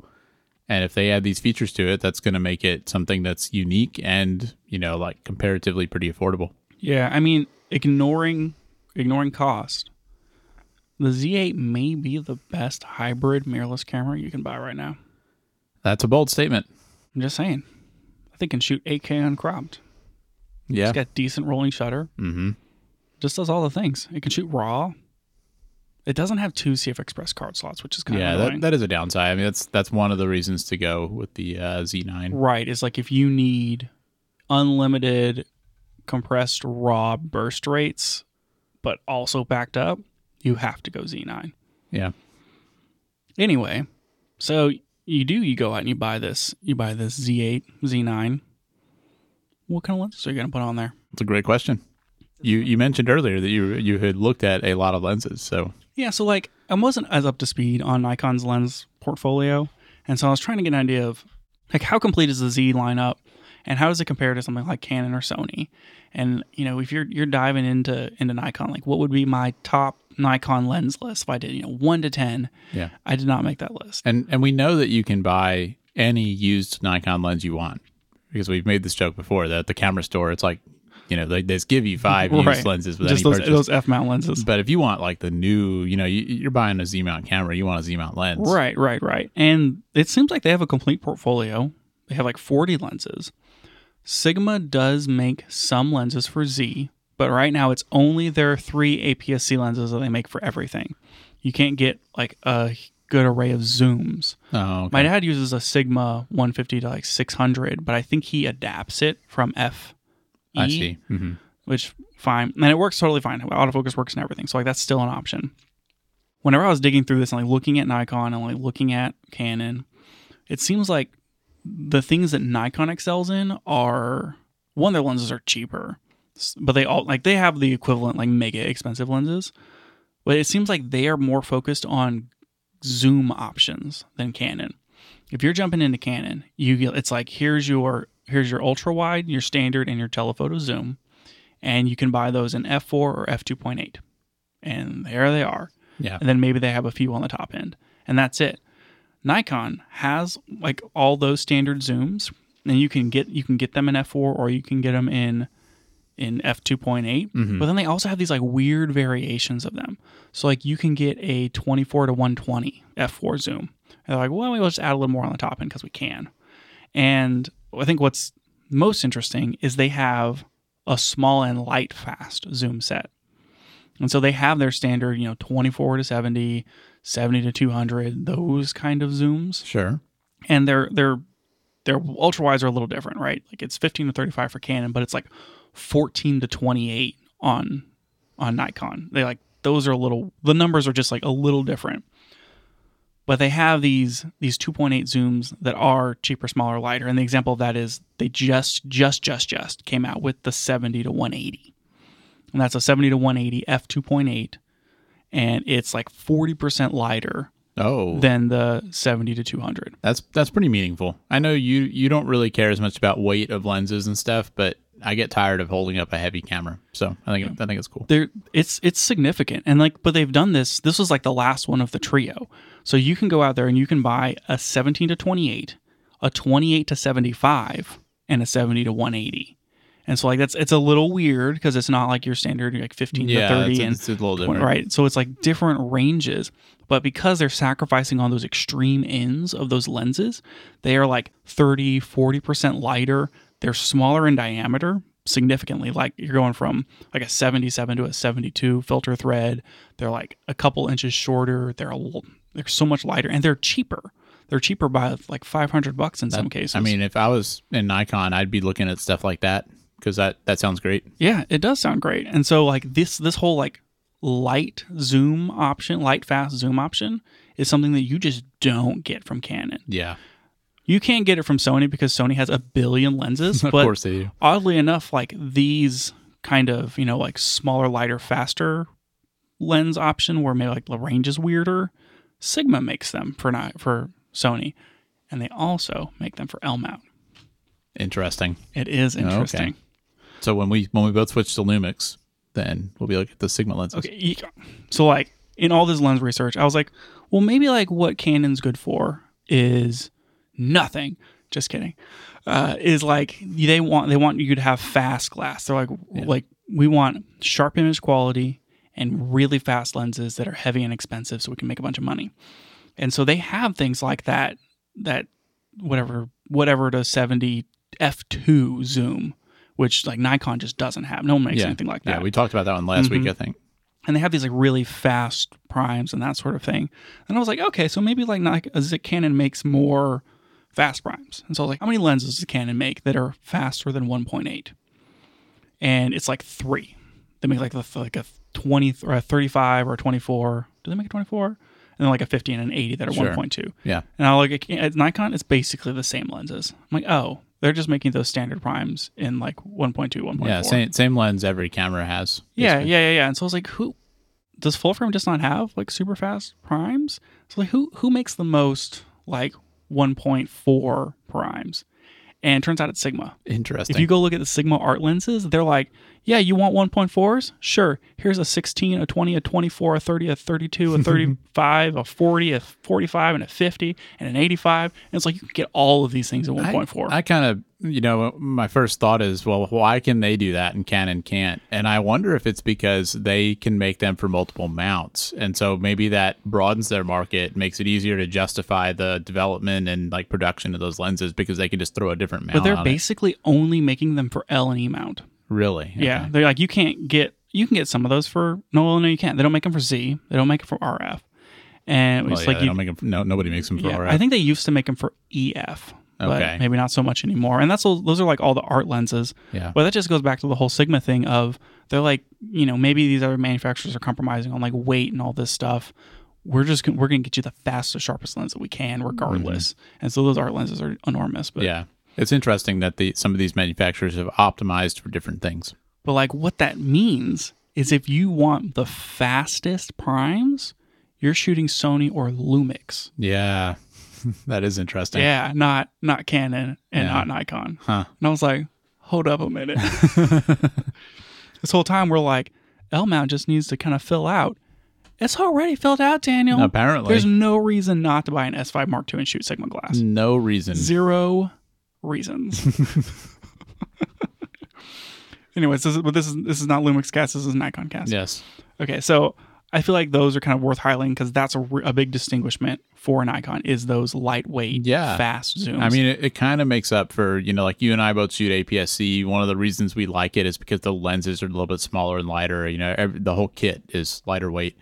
And if they add these features to it, that's going to make it something that's unique and, you know, like comparatively pretty affordable. Yeah, I mean, ignoring ignoring cost, the Z8 may be the best hybrid mirrorless camera you can buy right now. That's a bold statement. I'm just saying. I think it can shoot 8K uncropped. Yeah. It's got decent rolling shutter. Mm-hmm. Just does all the things. It can shoot RAW. It doesn't have two CF Express card slots, which is kind Yeah, of that, that is a downside. I mean, that's that's one of the reasons to go with the uh, Z9. right. Is like if you need unlimited compressed RAW burst rates, but also backed up, you have to go Z9. Yeah. Anyway, so you do you go out and you buy this you buy this Z8 Z9. What kind of lenses are you gonna put on there? It's a great question. You you mentioned earlier that you you had looked at a lot of lenses, so Yeah, so like I wasn't as up to speed on Nikon's lens portfolio, and so I was trying to get an idea of like how complete is the Z lineup, and how does it compare to something like Canon or Sony, and you know if you're you're diving into into Nikon, like what would be my top Nikon lens list if I did you know one to ten? yeah. I did not make that list. And and we know that you can buy any used Nikon lens you want because we've made this joke before that at the camera store it's like you know they, they just give you five <laughs> used lenses with Just any those purchase. those f mount lenses. but if you want like the new, you know, you, you're buying a Z mount camera, you want a Z mount lens, Right, right, right. And it seems like they have a complete portfolio. They have like 40 lenses. Sigma does make some lenses for Z, but right now it's only their three APS-C lenses that they make for everything. You can't get like a good array of zooms. Oh, okay. My dad uses a Sigma 150 to like 600, but I think he adapts it from F. I see. hmm which fine, and it works totally fine. Autofocus works and everything, so like that's still an option. Whenever I was digging through this and like looking at Nikon and like looking at Canon, it seems like the things that Nikon excels in are one, their lenses are cheaper, but they all like they have the equivalent like mega expensive lenses, but it seems like they are more focused on zoom options than Canon. If you're jumping into Canon, you get it's like here's your here's your ultra wide, your standard, and your telephoto zoom and you can buy those in f4 or f2.8 and there they are Yeah. and then maybe they have a few on the top end and that's it. Nikon has like all those standard zooms, and you can get you can get them in f4 or you can get them in in f2.8. Mm-hmm. But then they also have these like weird variations of them. So like you can get a 24 to 120 f4 zoom. And they're like, well, we'll just add a little more on the top end because we can. And I think what's most interesting is they have a small and light fast zoom set. And so they have their standard, you know, 24 to 70, 70 to 200, those kind of zooms. Sure. And their their their ultra wides are a little different, right? Like it's 15 to 35 for Canon, but it's like 14 to 28 on on Nikon. They like those are a little the numbers are just like a little different. But they have these these 2.8 zooms that are cheaper, smaller, lighter. And the example of that is they just just just just came out with the 70 to 180. And that's a 70 to 180 f2.8 and it's like 40% lighter Oh, than the 70 to 200. that's that's pretty meaningful. I know you you don't really care as much about weight of lenses and stuff, but I get tired of holding up a heavy camera, so I think I think it's cool. They're it's it's significant and like but they've done this this was like the last one of the trio. So you can go out there and you can buy a 17 to 28, a 28 to 75 and a 70 to 180. And so like that's it's a little weird because it's not like your standard like 15 Yeah, to 30 it's, and it's a little 20, different. right? So it's like different ranges, but because they're sacrificing on those extreme ends of those lenses, they are like 30, 40% lighter. They're smaller in diameter significantly. Like you're going from like a 77 to a 72 filter thread. They're like a couple inches shorter. They're a little, they're so much lighter and they're cheaper. They're cheaper by like 500 bucks in some cases. I mean, if I was in Nikon, I'd be looking at stuff like that because that that sounds great. Yeah, it does sound great. And so like this this whole like light zoom option, light fast zoom option is something that you just don't get from Canon. Yeah, You can't get it from Sony because Sony has a billion lenses, <laughs> of but course they do. oddly enough like these kind of, you know, like smaller, lighter, faster lens option where maybe like the range is weirder, Sigma makes them for not for Sony. And they also make them for L mount. Interesting. It is okay. So when we when we both switch to Lumix, then we'll be at the Sigma lenses. Okay. So like in all this lens research, I was like, well, maybe like what Canon's good for is nothing. Just kidding. Uh, is like they want they want you to have fast glass. They're like like we want sharp image quality and really fast lenses that are heavy and expensive, so we can make a bunch of money. And so they have things like that that whatever whatever to seventy f two zoom, which like Nikon just doesn't have. No one makes Yeah, anything like that Yeah, we talked about that one last Mhm. week, I think. and they have these like really fast primes and that sort of thing. And I was like, okay, so maybe like Nik- a Z- Canon makes more fast primes. And so I was like, how many lenses does Canon make that are faster than 1.8? And it's like three. They make like the like a 20 or a 35 or a 24. Do they make a 24? And then like a 50 and an 80 that are Sure. 1.2. Yeah. And I like at Nikon, it's basically the same lenses. I'm like, oh, they're just making those standard primes in like 1.2, 1.4. Yeah, same same lens every camera has. Yeah, yeah, yeah, yeah. And so I was like, who does full frame just not have like super fast primes? So like who who makes the most like 1.4 primes? And it turns out it's Sigma. Interesting. If you go look at the Sigma art lenses, they're like, yeah, you want 1.4s? Sure. Here's a 16, a 20, a 24, a 30, a 32, a <laughs> 35, a 40, a 45, and a 50, and an 85. And it's like you can get all of these things at 1.4. I, I kind of, you know, my first thought is, well, why can they do that and Canon can't? And I wonder if it's because they can make them for multiple mounts. And so maybe that broadens their market, makes it easier to justify the development and like production of those lenses because they can just throw a different mount but they're on it. basically only making them for L and E mount. Really? Yeah, Okay. they're like you can't get you can get some of those for no, no, you can't. They don't make them for Z. They don't make them for RF, and Well, it's yeah, like you. don't make 'em- no, nobody makes them for yeah, RF. I think they used to make them for EF, Okay. maybe not so much anymore. And that's those are like all the art lenses. yeah. But that just goes back to the whole Sigma thing of they're like you know maybe these other manufacturers are compromising on like weight and all this stuff. We're just gonna, we're gonna get you the fastest, sharpest lens that we can, regardless. And so those art lenses are enormous. But Mm-hmm. yeah. It's interesting that the some of these manufacturers have optimized for different things. But like what that means is if you want the fastest primes, you're shooting Sony or Lumix. Yeah. <laughs> that is interesting. Yeah, not not Canon and Yeah. not Nikon. Huh. And I was like, hold up a minute. <laughs> <laughs> this whole time we're like, L mount just needs to kind of fill out. It's already filled out, Daniel. Apparently, There's no reason not to buy an S5 Mark II and shoot Sigma glass. no reason. Zero reasons. <laughs> Anyways, this is, but this is this is not Lumix cast. This is Nikon cast. Yes. Okay, so I feel like those are kind of worth highlighting because that's a big distinguishment for an Nikon is those lightweight, Yeah. fast zooms. I mean, it, it kind of makes up for, you know, like you and I both shoot APS-C. One of the reasons we like it is because the lenses are a little bit smaller and lighter. You know, every, the whole kit is lighter weight.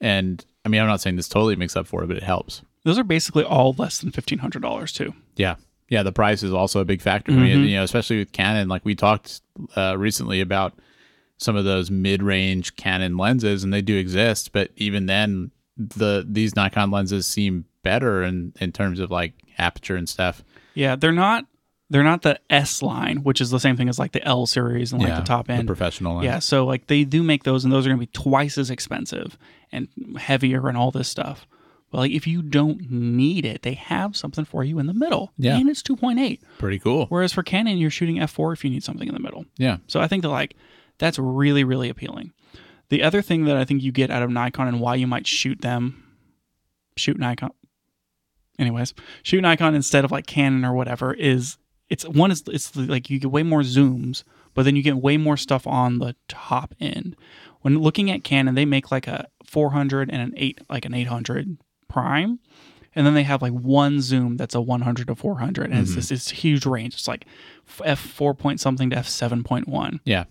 And I mean, I'm not saying this totally makes up for it, but it helps. those are basically all less than fifteen hundred dollars too. Yeah. Yeah. The price is also a big factor. Mm-hmm. mean, you know, especially with Canon, like we talked uh, recently about some of those mid-range Canon lenses, and they do exist. But even then, the these Nikon lenses seem better in in terms of like aperture and stuff. Yeah, they're not they're not the S line, which is the same thing as like the L series and like the top end. professional lens. Yeah, so like they do make those, and those are going to be twice as expensive and heavier and all this stuff. Like if you don't need it, they have something for you in the middle. Yeah. and it's two point eight. pretty cool. Whereas for Canon, you're shooting f four if you need something in the middle. Yeah. So I think that like that's really really appealing. The other thing that I think you get out of Nikon and why you might shoot them, shoot Nikon. Anyways, shoot Nikon instead of like Canon or whatever is it's one is it's like you get way more zooms, but then you get way more stuff on the top end. When looking at Canon, they make like a 400 and an 8 like an 800 prime. And then they have like one zoom that's a 100 to 400 and it's mm-hmm. this, this huge range. It's like f4 point something to f7.1. Yeah.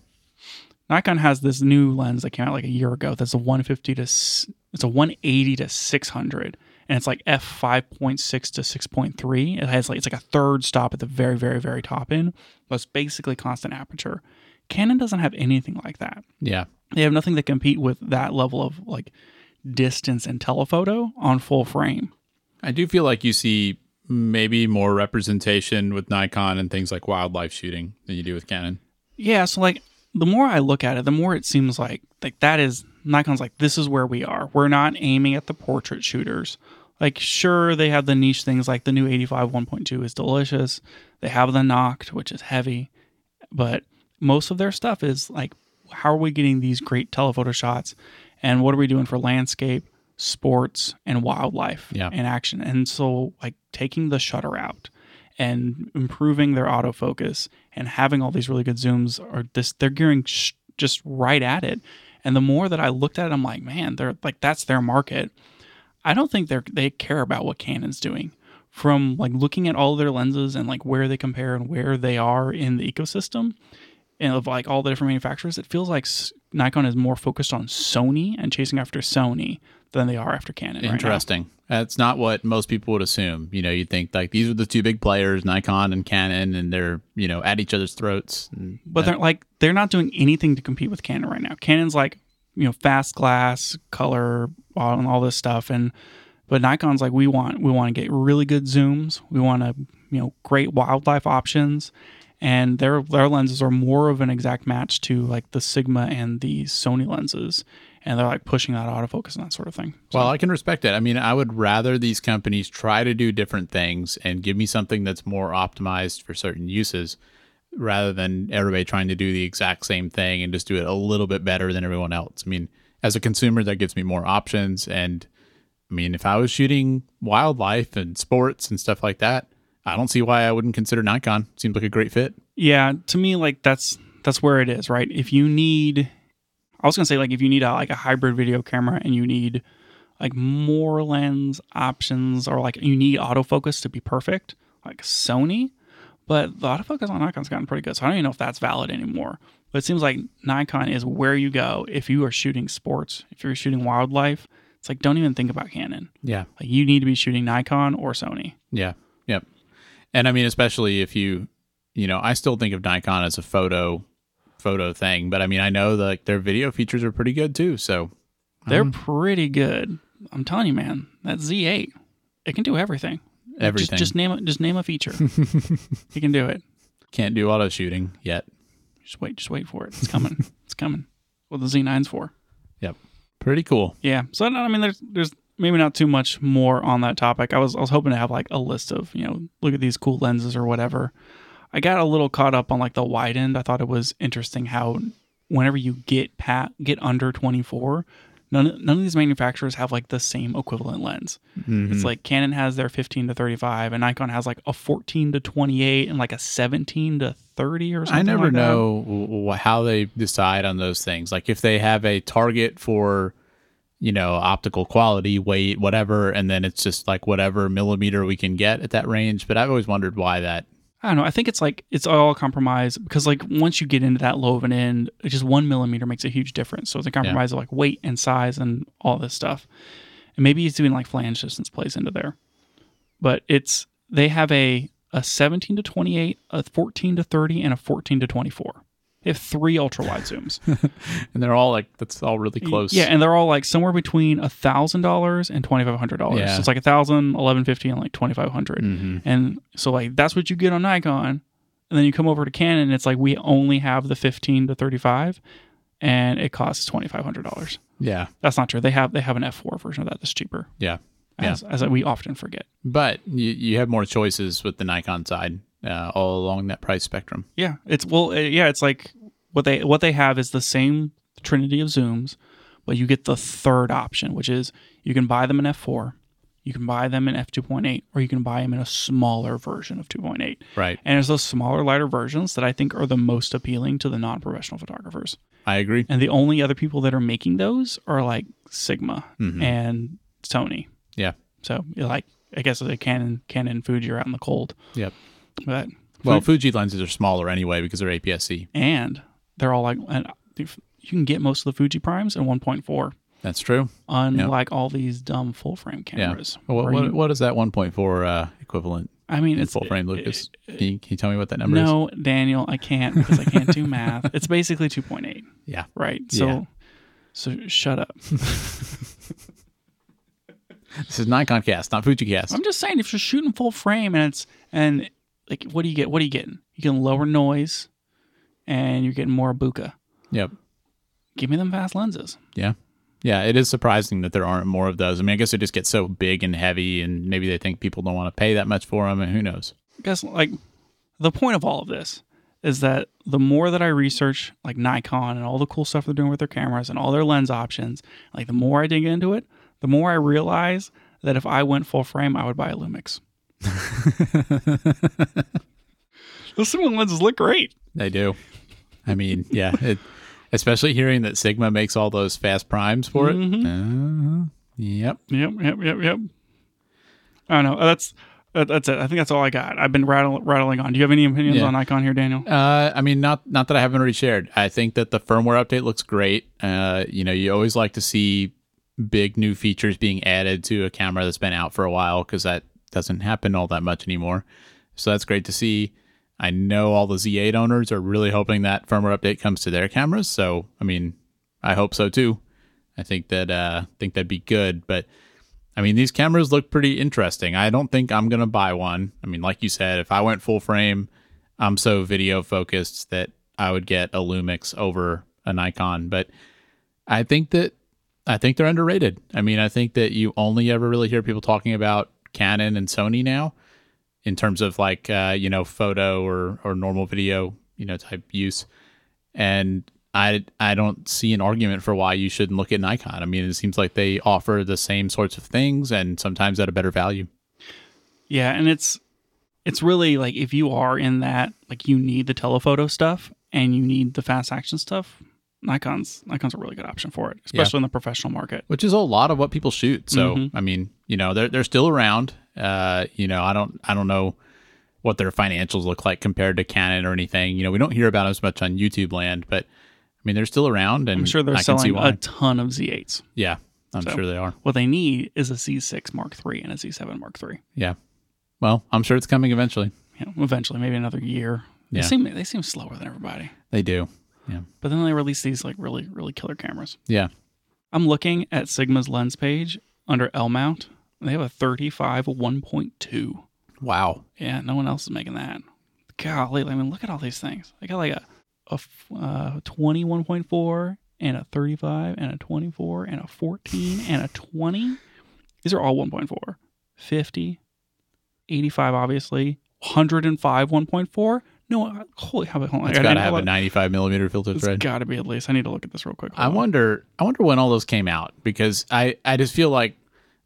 Nikon has this new lens that came out like a year ago. That's a 150 to it's a 180 to 600, and it's like f 5.6 to 6.3. It has like it's like a third stop at the very very very top end, but it's basically constant aperture. Canon doesn't have anything like that. Yeah. They have nothing to compete with that level of like distance and telephoto on full frame. I do feel like you see maybe more representation with Nikon and things like wildlife shooting than you do with Canon. Yeah, so like the more I look at it, the more it seems like like that is Nikon's like this is where we are. We're not aiming at the portrait shooters. Like sure they have the niche things like the new 85 1.2 is delicious. They have the Noct which is heavy, but most of their stuff is like how are we getting these great telephoto shots and what are we doing for landscape, sports and wildlife Yeah. and action. And so like taking the shutter out and improving their autofocus and having all these really good zooms are this they're gearing sh- just right at it and the more that i looked at it i'm like man they're like that's their market i don't think they're they care about what canon's doing from like looking at all their lenses and like where they compare and where they are in the ecosystem and of like all the different manufacturers it feels like nikon is more focused on sony and chasing after sony than they are after canon right now. Interesting. That's not what most people would assume. You know, you'd think like these are the two big players, Nikon and Canon, and they're, you know, at each other's throats. But they're like they're not doing anything to compete with Canon right now. Canon's like you know fast glass, color, all, and all this stuff, and but Nikon's like we want we want to get really good zooms. We want to you know great wildlife options, and their their lenses are more of an exact match to like the Sigma and the Sony lenses, and they're like pushing that autofocus and that sort of thing. So, Well, I can respect it. I mean, I would rather these companies try to do different things and give me something that's more optimized for certain uses rather than everybody trying to do the exact same thing and just do it a little bit better than everyone else. I mean, as a consumer, that gives me more options. And I mean, if I was shooting wildlife and sports and stuff like that, I don't see why I wouldn't consider Nikon. Seems like a great fit. yeah, to me like that's that's where it is, right? If you need I was gonna say like if you need a, like a hybrid video camera and you need like more lens options or like you need autofocus to be perfect, like Sony, but the autofocus on Nikon's gotten pretty good, so I don't even know if that's valid anymore. But it seems like Nikon is where you go if you are shooting sports, if you're shooting wildlife. It's like don't even think about Canon. Yeah. Like you need to be shooting Nikon or Sony. Yeah. Yep. And I mean, especially if you, you know, I still think of Nikon as a photo, photo thing, but I mean, I know that like, their video features are pretty good too. So They're Um, pretty good. I'm telling you, man. That Z8, it can do everything. everything Just, just name it. Just name a feature. <laughs> it can do it. can't do auto shooting yet. Just wait. Just wait for it. It's coming. <laughs> it's coming. What the Z9's for. Yep. Pretty cool. Yeah. So I mean, there's there's maybe not too much more on that topic. I was I was hoping to have like a list of you know look at these cool lenses or whatever. I got a little caught up on like the wide end. I thought it was interesting how whenever you get pat get under 24, none none of these manufacturers have like the same equivalent lens. Mhm. It's like Canon has their 15 to 35, and Nikon has like a 14 to 28 and like a 17 to 30 or something. I never like know how they decide on those things. Like if they have a target for, you know, optical quality, weight, whatever, and then it's just like whatever millimeter we can get at that range. But I've always wondered why that. I don't know. I think it's like it's all a compromise because like once you get into that low of an end, it's just one millimeter makes a huge difference. So it's a compromise of like weight and size and all this stuff. And maybe he's doing like flange distance plays into there, but it's they have a a 17 to 28, a 14 to 30, and a 14 to 24. They have three ultra wide <laughs> zooms. And they're all like that's all really close. Yeah, and they're all like somewhere between a thousand dollars and twenty five hundred dollars. Yeah. So it's like a thousand, eleven fifty, and like twenty five hundred. Mhm. And so like that's what you get on Nikon. And then you come over to Canon, and it's like we only have the fifteen to thirty five, and it costs twenty five hundred dollars. Yeah. That's not true. They have they have an F four version of that that's cheaper. Yeah. As, as we often forget. But you, you have more choices with the Nikon side uh, all along that price spectrum. Yeah, it's well, uh, yeah, it's like what they what they have is the same trinity of zooms, but you get the third option, which is you can buy them in f4, you can buy them in f2.8, or you can buy them in a smaller version of 2.8. Right. And it's those smaller, lighter versions that I think are the most appealing to the non-professional photographers. I agree. And the only other people that are making those are like Sigma Mhm. and Sony. Yeah. So like I guess the Canon, Canon, Fuji are out in the cold. Yep. But Well, Fuji lenses are smaller anyway because they're APS-C. and they're all like and you can get most of the Fuji primes in 1.4 That's true. unlike all these dumb full frame cameras What, where what, you- what is that 1.4 uh, equivalent I mean it's full frame, Lucas? Can you, can you tell me what that number is? no Daniel I can't because I can't do <laughs> math it's basically 2.8 Yeah. right so Yeah. so shut up <laughs> This is Nikon cast, not Fuji cast. I'm just saying if you're shooting full frame and it's and like what do you get what are you getting you can lower noise and you're getting more bokeh Yep. give me them fast lenses Yeah. Yeah, it is surprising that there aren't more of those. I mean, I guess they just get so big and heavy, and maybe they think people don't want to pay that much for them, and who knows? I guess like the point of all of this is that the more that I research like Nikon and all the cool stuff they're doing with their cameras and all their lens options, like the more I dig into it, the more I realize that if I went full frame, I would buy a Lumix. Those Sigma lenses look great. They do. I mean, yeah, it, especially hearing that Sigma makes all those fast primes for it. Uh, yep. Yep, yep, yep, yep. I don't know. That's that's it. I think that's all I got. I've been rattling rattling on. Do you have any opinions Yeah. on Nikon here, Daniel? Uh, I mean, not not that I haven't already shared. I think that the firmware update looks great. Uh, you know, you always like to see big new features being added to a camera that's been out for a while because that doesn't happen all that much anymore. So that's great to see. I know all the Z8 owners are really hoping that firmware update comes to their cameras. So, I mean, I hope so too. I think that uh, think that'd be good. But I mean, these cameras look pretty interesting. I don't think I'm gonna buy one. I mean, like you said, if I went full frame, I'm so video focused that I would get a Lumix over a Nikon. But I think that I think they're underrated. I mean, I think that you only ever really hear people talking about Canon and Sony now in terms of like uh, you know photo or or normal video you know type use, and I I don't see an argument for why you shouldn't look at Nikon. I mean, it seems like they offer the same sorts of things and sometimes at a better value. Yeah, and it's it's really like if you are in that like you need the telephoto stuff and you need the fast action stuff, Nikon's Nikon's a really good option for it, especially in the professional market. which is a lot of what people shoot. So Mhm. I mean, you know, they're they're still around. Uh, you know, I don't I don't know what their financials look like compared to Canon or anything. You know, we don't hear about them as much on YouTube land, but I mean, they're still around, and I'm sure they're I selling a ton of Z8s. yeah, I'm So- sure they are. What they need is a Z6 Mark III and a Z7 Mark III. Yeah. Well, I'm sure it's coming eventually. Know, eventually, maybe another year. Yeah. They seem they seem slower than everybody. They do. Yeah. But then they release these like really really killer cameras. Yeah. I'm looking at Sigma's lens page under L mount. They have a 35 1.2. Wow. Yeah, no one else is making that. Golly, I mean, look at all these things. They got like a uh, 21.4 and a 35 and a 24 and a 14 and a 20. These are all 1.4. 50, 85, obviously, 105 1.4, No, holy how hold on. It's I got to have a 95 millimeter filter It's thread. got to be at least. I need to look at this real quick. I on. wonder. I wonder when all those came out because I I just feel like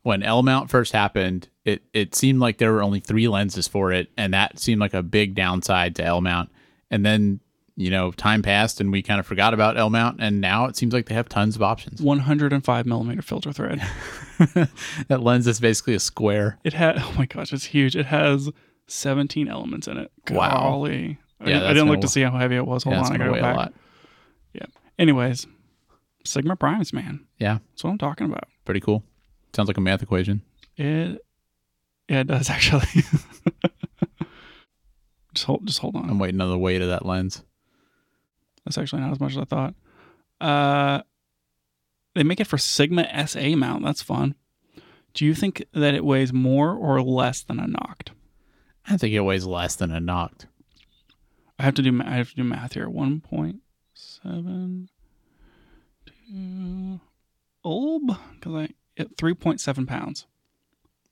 when L mount first happened, it it seemed like there were only three lenses for it, and that seemed like a big downside to L mount. And then you know time passed, and we kind of forgot about L mount, and now it seems like they have tons of options. 105 millimeter filter thread. <laughs> that lens is basically a square. It had. Oh my gosh, it's huge. It has 17 elements in it. Wow. Golly. I, Yeah, didn't- I didn't look gonna- see how heavy it was. Hold yeah, on, I gotta weigh go a back. lot. Yeah. Anyways, Sigma primes, man. Yeah, That's what I'm talking about. pretty cool. Sounds like a math equation. It. Yeah, it does <laughs> actually. just hold. Just hold on. I'm waiting on the weight of that lens. That's actually not as much as I thought. Uh, they make it for Sigma SA mount. That's fun. Do you think that it weighs more or less than a Noct? I think it weighs less than a Noct. I have to do. I have to do math here. One point seven two Ulb because I it three point seven pounds.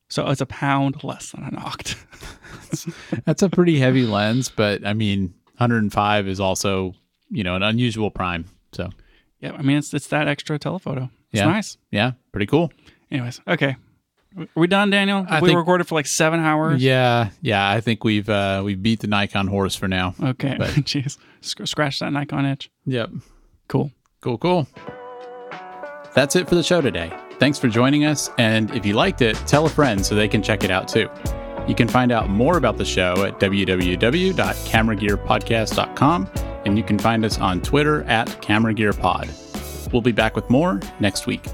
So it's a pound less than a Noct. <laughs> That's a pretty heavy lens, but I mean, 105 is also you know an unusual prime. So yeah, I mean it's it's that extra telephoto. It's Yeah. nice. yeah, pretty cool. Anyways, okay. Are we done, Daniel? I we think- recorded for like seven hours. Yeah, yeah. I think we've uh we've beat the Nikon horse for now. Okay. But- <laughs> Jeez. Sc- scratch that Nikon itch. Yep. Cool. Cool, cool. That's it for the show today. Thanks for joining us, and if you liked it, tell a friend so they can check it out too. You can find out more about the show at www.cameragearpodcast.com, and you can find us on Twitter at CameraGearPod. We'll be back with more next week.